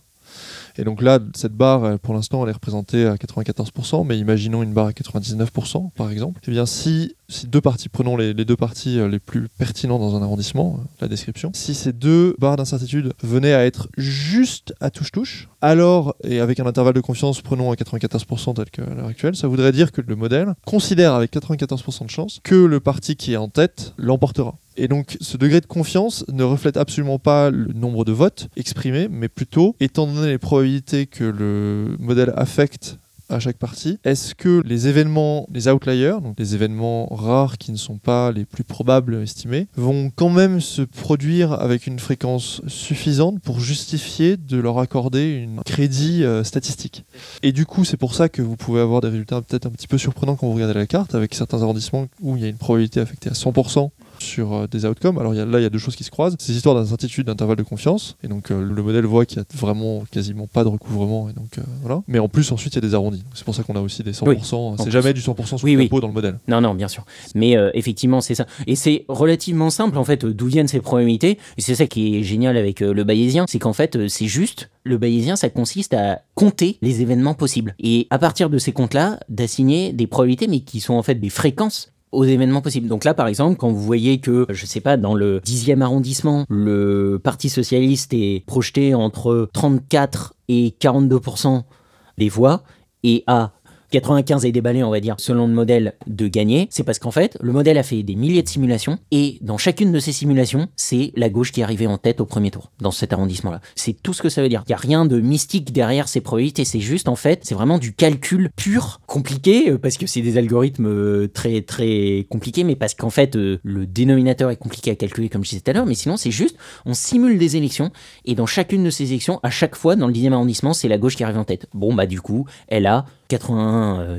Et donc là, cette barre, euh, pour l'instant, elle est représentée à 94%, mais imaginons une barre à 99%, par exemple. Eh bien, si, si deux parties, prenons les, les deux parties euh, les plus pertinents dans un arrondissement, euh, la description, si ces deux barres d'incertitude venaient à être juste à touche-touche, alors, et avec un intervalle de confiance, prenons à 94% tel qu'à l'heure actuelle, ça voudrait dire que le modèle considère avec 94% de chance que le parti qui est en tête l'emportera. Et donc, ce degré de confiance ne reflète absolument pas le nombre de votes exprimés, mais plutôt, étant donné les probabilités que le modèle affecte à chaque partie, est-ce que les événements, les outliers, donc les événements rares qui ne sont pas les plus probables estimés, vont quand même se produire avec une fréquence suffisante pour justifier de leur accorder un crédit euh, statistique? Et du coup, c'est pour ça que vous pouvez avoir des résultats peut-être un petit peu surprenants quand vous regardez la carte, avec certains arrondissements où il y a une probabilité affectée à 100% sur euh, des outcomes. Alors il y a- là, il y a deux choses qui se croisent. Ces histoires d'incertitude, d'intervalle de confiance. Et donc euh, le modèle voit qu'il y a vraiment quasiment pas de recouvrement. Et donc euh, voilà. Mais en plus, ensuite, il y a des arrondis. C'est pour ça qu'on a aussi des 100%. Oui. C'est jamais du 100% sous Oui, le oui. dans le modèle. Non, non, bien sûr. Mais effectivement, c'est ça. Et c'est relativement simple, en fait, d'où viennent ces probabilités. Et c'est ça qui est génial avec le bayésien, c'est qu'en fait, c'est juste, le bayésien, ça consiste à compter les événements possibles. Et à partir de ces comptes-là, d'assigner des probabilités, mais qui sont en fait des fréquences aux événements possibles. Donc là, par exemple, quand vous voyez que, je sais pas, dans le 10e arrondissement, le Parti Socialiste est projeté entre 34 et 42% des voix, et à 95 est déballé, on va dire, selon le modèle de gagner, c'est parce qu'en fait, le modèle a fait des milliers de simulations, et dans chacune de ces simulations, c'est la gauche qui est arrivée en tête au premier tour, dans cet arrondissement-là. C'est tout ce que ça veut dire. Il n'y a rien de mystique derrière ces probabilités, c'est juste, en fait, c'est vraiment du calcul pur, compliqué, euh, parce que c'est des algorithmes euh, très, très compliqués, mais parce qu'en fait, euh, le dénominateur est compliqué à calculer, comme je disais tout à l'heure, mais sinon, c'est juste, on simule des élections, et dans chacune de ces élections, à chaque fois, dans le 10e arrondissement, c'est la gauche qui arrive en tête. Bon, bah, du coup, elle a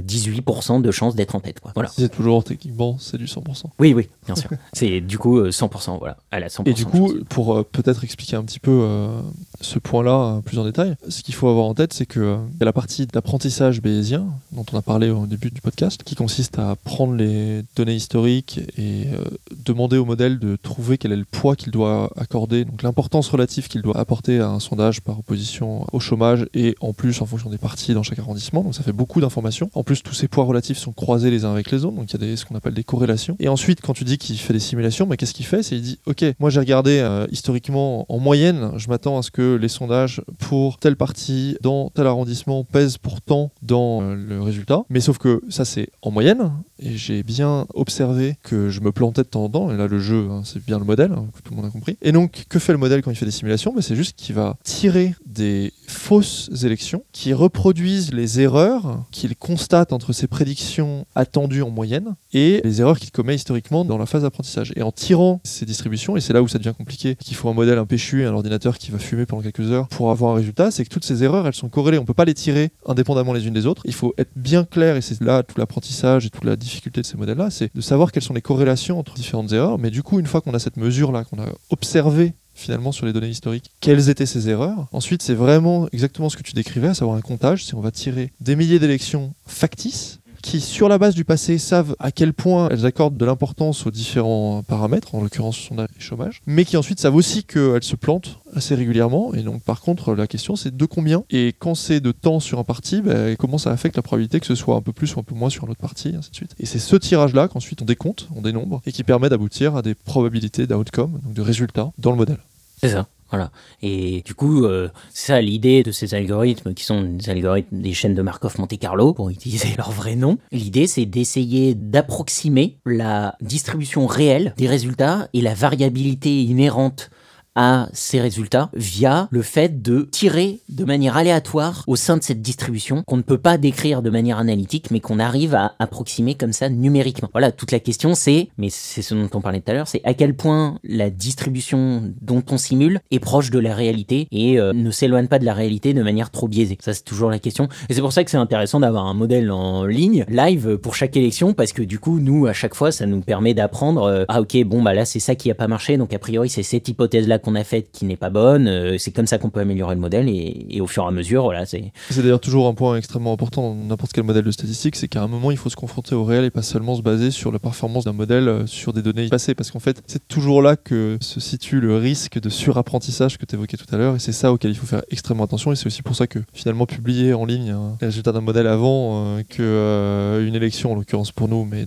98% de chances d'être en tête, quoi. Voilà. C'est toujours techniquement, c'est du 100%. Oui, oui, bien sûr. C'est du coup euh, 100%, voilà. Elle a 100%. Et du coup, chance. pour euh, peut-être expliquer un petit peu euh, ce point-là euh, plus en détail, ce qu'il faut avoir en tête, c'est que euh, y a la partie d'apprentissage bayésien, dont on a parlé au début du podcast, qui consiste à prendre les données historiques et euh, demander au modèle de trouver quel est le poids qu'il doit accorder, donc l'importance relative qu'il doit apporter à un sondage par opposition au chômage et en plus en fonction des parties dans chaque arrondissement. Donc ça fait beaucoup d'informations. En plus, tous ces poids relatifs sont croisés les uns avec les autres, donc il y a ce qu'on appelle des corrélations. Et ensuite, quand tu dis qu'il fait des simulations, qu'est-ce qu'il fait? C'est il dit, ok, moi j'ai regardé euh, historiquement en moyenne, je m'attends à ce que les sondages pour telle partie dans tel arrondissement pèsent pourtant dans euh, le résultat. Mais sauf que ça c'est en moyenne, et j'ai bien observé que je me plantais de temps en temps, et là le jeu, hein, c'est bien le modèle, hein, tout le monde a compris. Et donc, que fait le modèle quand il fait des simulations? Mais C'est juste qu'il va tirer des fausses élections qui reproduisent les erreurs qu'il constate entre ses prédictions attendues en moyenne et les erreurs qu'il commet historiquement dans la phase d'apprentissage. Et en tirant ces distributions, et c'est là où ça devient compliqué, qu'il faut un modèle, un et un ordinateur qui va fumer pendant quelques heures pour avoir un résultat, c'est que toutes ces erreurs, elles sont corrélées. On peut pas les tirer indépendamment les unes des autres. Il faut être bien clair, et c'est là tout l'apprentissage et toute la difficulté de ces modèles-là, c'est de savoir quelles sont les corrélations entre différentes erreurs. Mais du coup, une fois qu'on a cette mesure-là, qu'on a observé finalement sur les données historiques quelles étaient ces erreurs. Ensuite, c'est vraiment exactement ce que tu décrivais, à savoir un comptage. Si on va tirer des milliers d'élections factices qui, sur la base du passé, savent à quel point elles accordent de l'importance aux différents paramètres, en l'occurrence son et chômage, mais qui ensuite savent aussi qu'elles se plantent assez régulièrement. Et donc, par contre, la question, c'est de combien? Et quand c'est de temps sur un parti, bah, comment ça affecte la probabilité que ce soit un peu plus ou un peu moins sur un autre parti, et ainsi de suite? Et c'est ce tirage-là qu'ensuite on décompte, on dénombre, et qui permet d'aboutir à des probabilités d'outcome, donc de résultats, dans le modèle. C'est ça. Voilà. Et du coup, euh, c'est ça l'idée de ces algorithmes qui sont des algorithmes des chaînes de Markov Monte Carlo, pour utiliser leur vrai nom. L'idée, c'est d'essayer d'approximer la distribution réelle des résultats et la variabilité inhérente à ces résultats via le fait de tirer de manière aléatoire au sein de cette distribution qu'on ne peut pas décrire de manière analytique mais qu'on arrive à approximer comme ça numériquement. Voilà, toute la question c'est, mais c'est ce dont on parlait tout à l'heure, c'est à quel point la distribution dont on simule est proche de la réalité et euh, ne s'éloigne pas de la réalité de manière trop biaisée. Ça c'est toujours la question. Et c'est pour ça que c'est intéressant d'avoir un modèle en ligne, live pour chaque élection parce que du coup nous à chaque fois ça nous permet d'apprendre, euh, ah ok bon bah là c'est ça qui a pas marché donc a priori c'est cette hypothèse là qu'on a faite qui n'est pas bonne. Euh, c'est comme ça qu'on peut améliorer le modèle et, au fur et à mesure, voilà, c'est. D'ailleurs toujours un point extrêmement important dans n'importe quel modèle de statistique, c'est qu'à un moment il faut se confronter au réel et pas seulement se baser sur la performance d'un modèle euh, sur des données passées, parce qu'en fait c'est toujours là que se situe le risque de surapprentissage que tu évoquais tout à l'heure, et c'est ça auquel il faut faire extrêmement attention, et c'est aussi pour ça que finalement publier en ligne les résultats d'un modèle avant euh, que une élection en l'occurrence pour nous, mais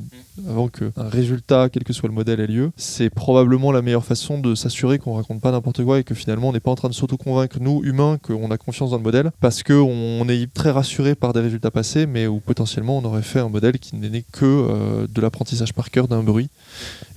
avant qu'un résultat, quel que soit le modèle, ait lieu, c'est probablement la meilleure façon de s'assurer qu'on raconte pas n'importe quoi et que finalement on n'est pas en train de s'auto-convaincre, nous, humains, qu'on a confiance dans le modèle, parce qu'on est très rassuré par des résultats passés, mais où potentiellement on aurait fait un modèle qui n'est que euh, de l'apprentissage par cœur d'un bruit,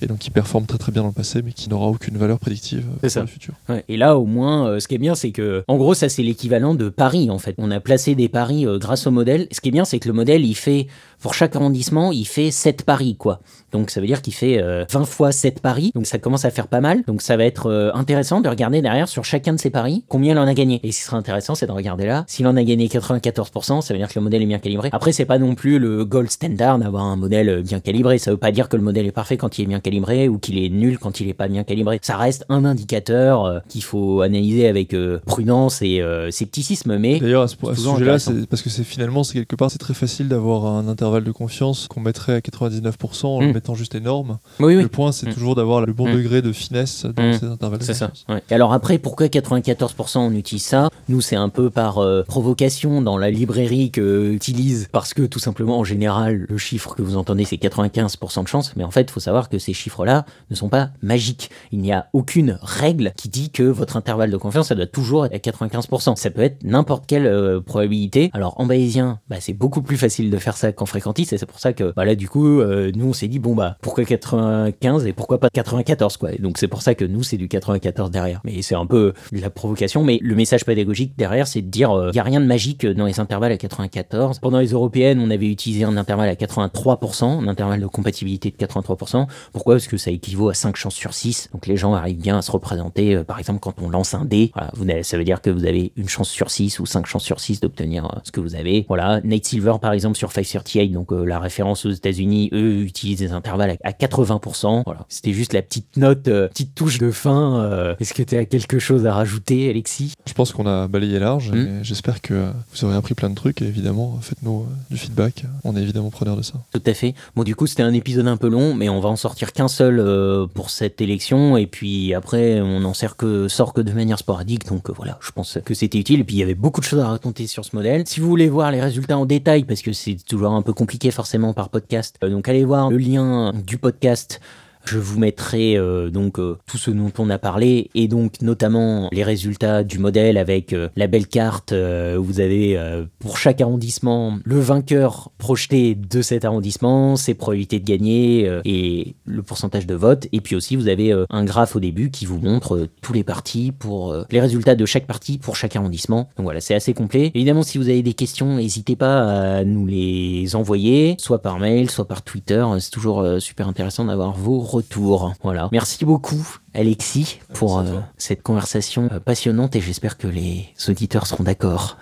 et donc qui performe très très bien dans le passé, mais qui n'aura aucune valeur prédictive euh, pour le futur. Et là, au moins, euh, ce qui est bien, c'est que, en gros, ça c'est l'équivalent de paris, en fait. On a placé des paris grâce au modèle. Ce qui est bien, c'est que le modèle, il fait pour chaque arrondissement, il fait 7 paris, quoi. Donc ça veut dire qu'il fait 20 euh, fois 7 paris, donc ça commence à faire pas mal. Donc ça va être euh, intéressant de regarder derrière sur chacun de ces paris combien il en a gagné. Et ce qui sera intéressant, c'est de regarder là. S'il en a gagné 94%, ça veut dire que le modèle est bien calibré. Après, c'est pas non plus le gold standard d'avoir un modèle euh, bien calibré. Ça veut pas dire que le modèle est parfait quand il est bien calibré ou qu'il est nul quand il est pas bien calibré. Ça reste un indicateur qu'il faut analyser avec prudence et scepticisme. Mais d'ailleurs, à ce, sujet-là, parce que c'est finalement, c'est quelque part, c'est très facile d'avoir un intervalle de confiance qu'on mettrait à 99% en le hmm. mettant juste énorme. Le point, c'est hmm. toujours d'avoir le bon hmm. degré de finesse dans ces intervalles de confiance. Ça. Et alors après, pourquoi 94% on utilise ça? Nous, c'est un peu par euh, provocation dans la librairie que utilise parce que tout simplement, en général, le chiffre que vous entendez, c'est 95% de chance. Mais en fait, il faut savoir que ces chiffres-là ne sont pas magiques. Il n'y a aucune règle qui dit que votre intervalle de confiance, ça doit toujours être à 95%. Ça peut être n'importe quelle euh, probabilité. Alors en bayésien, bah, c'est beaucoup plus facile de faire ça qu'en fréquence et c'est pour ça que bah là du coup euh, nous on s'est dit bon bah pourquoi 95 et pourquoi pas 94 quoi. Donc c'est pour ça que nous c'est du 94 derrière. Mais c'est un peu la provocation mais le message pédagogique derrière c'est de dire il euh, y a rien de magique dans les intervalles à 94 pendant les européennes on avait utilisé un intervalle à 83% un intervalle de compatibilité de 83% pourquoi? Parce que ça équivaut à 5 chances sur 6 donc les gens arrivent bien à se représenter euh, par exemple quand on lance un dé. Voilà, ça veut dire que vous avez une chance sur 6 ou 5 chances sur 6 d'obtenir ce que vous avez. Voilà Nate Silver par exemple sur 538 donc la référence aux États-Unis, eux utilisent des intervalles à 80%. Voilà, c'était juste la petite note, petite touche de fin. Est-ce que tu as quelque chose à rajouter, Alexis? Je pense qu'on a balayé large. Hmm. J'espère que vous aurez appris plein de trucs. Et évidemment, faites-nous du feedback. On est évidemment preneur de ça. Tout à fait. Bon, du coup, c'était un épisode un peu long, mais on va en sortir qu'un seul pour cette élection. Et puis après, on n'en sert que, sort que de manière sporadique. Donc voilà, je pense que c'était utile. Et puis il y avait beaucoup de choses à raconter sur ce modèle. Si vous voulez voir les résultats en détail, parce que c'est toujours un peu compliqué forcément par podcast, euh, donc allez voir le lien du podcast je vous mettrai euh, donc euh, tout ce dont on a parlé et donc notamment les résultats du modèle avec euh, la belle carte. vous avez pour chaque arrondissement le vainqueur projeté de cet arrondissement, ses probabilités de gagner et le pourcentage de vote. Et puis aussi vous avez un graphe au début qui vous montre tous les partis pour les résultats de chaque parti pour chaque arrondissement. Donc voilà, c'est assez complet. Évidemment, si vous avez des questions, n'hésitez pas à nous les envoyer, soit par mail, soit par Twitter. C'est toujours super intéressant d'avoir vos retour. Voilà. Merci beaucoup, Alexis, pour euh, cette conversation euh, passionnante et j'espère que les auditeurs seront d'accord.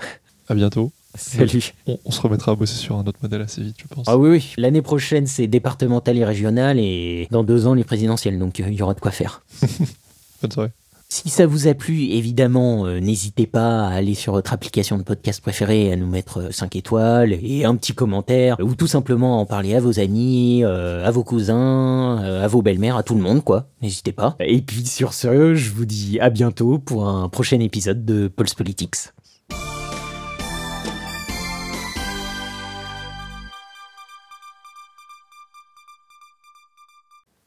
À bientôt. Salut. On, se remettra à bosser sur un autre modèle assez vite, je pense. Ah oui, oui. L'année prochaine, c'est départemental et régional et dans deux ans, les présidentielles. Donc, euh, il y aura de quoi faire. Bonne soirée. Si ça vous a plu, évidemment, euh, n'hésitez pas à aller sur votre application de podcast préférée, à nous mettre 5 euh, étoiles et un petit commentaire, ou tout simplement en parler à vos amis, euh, à vos cousins, à vos belles-mères, à tout le monde, quoi. N'hésitez pas. Et puis sur ce, je vous dis à bientôt pour un prochain épisode de Pulse Politics.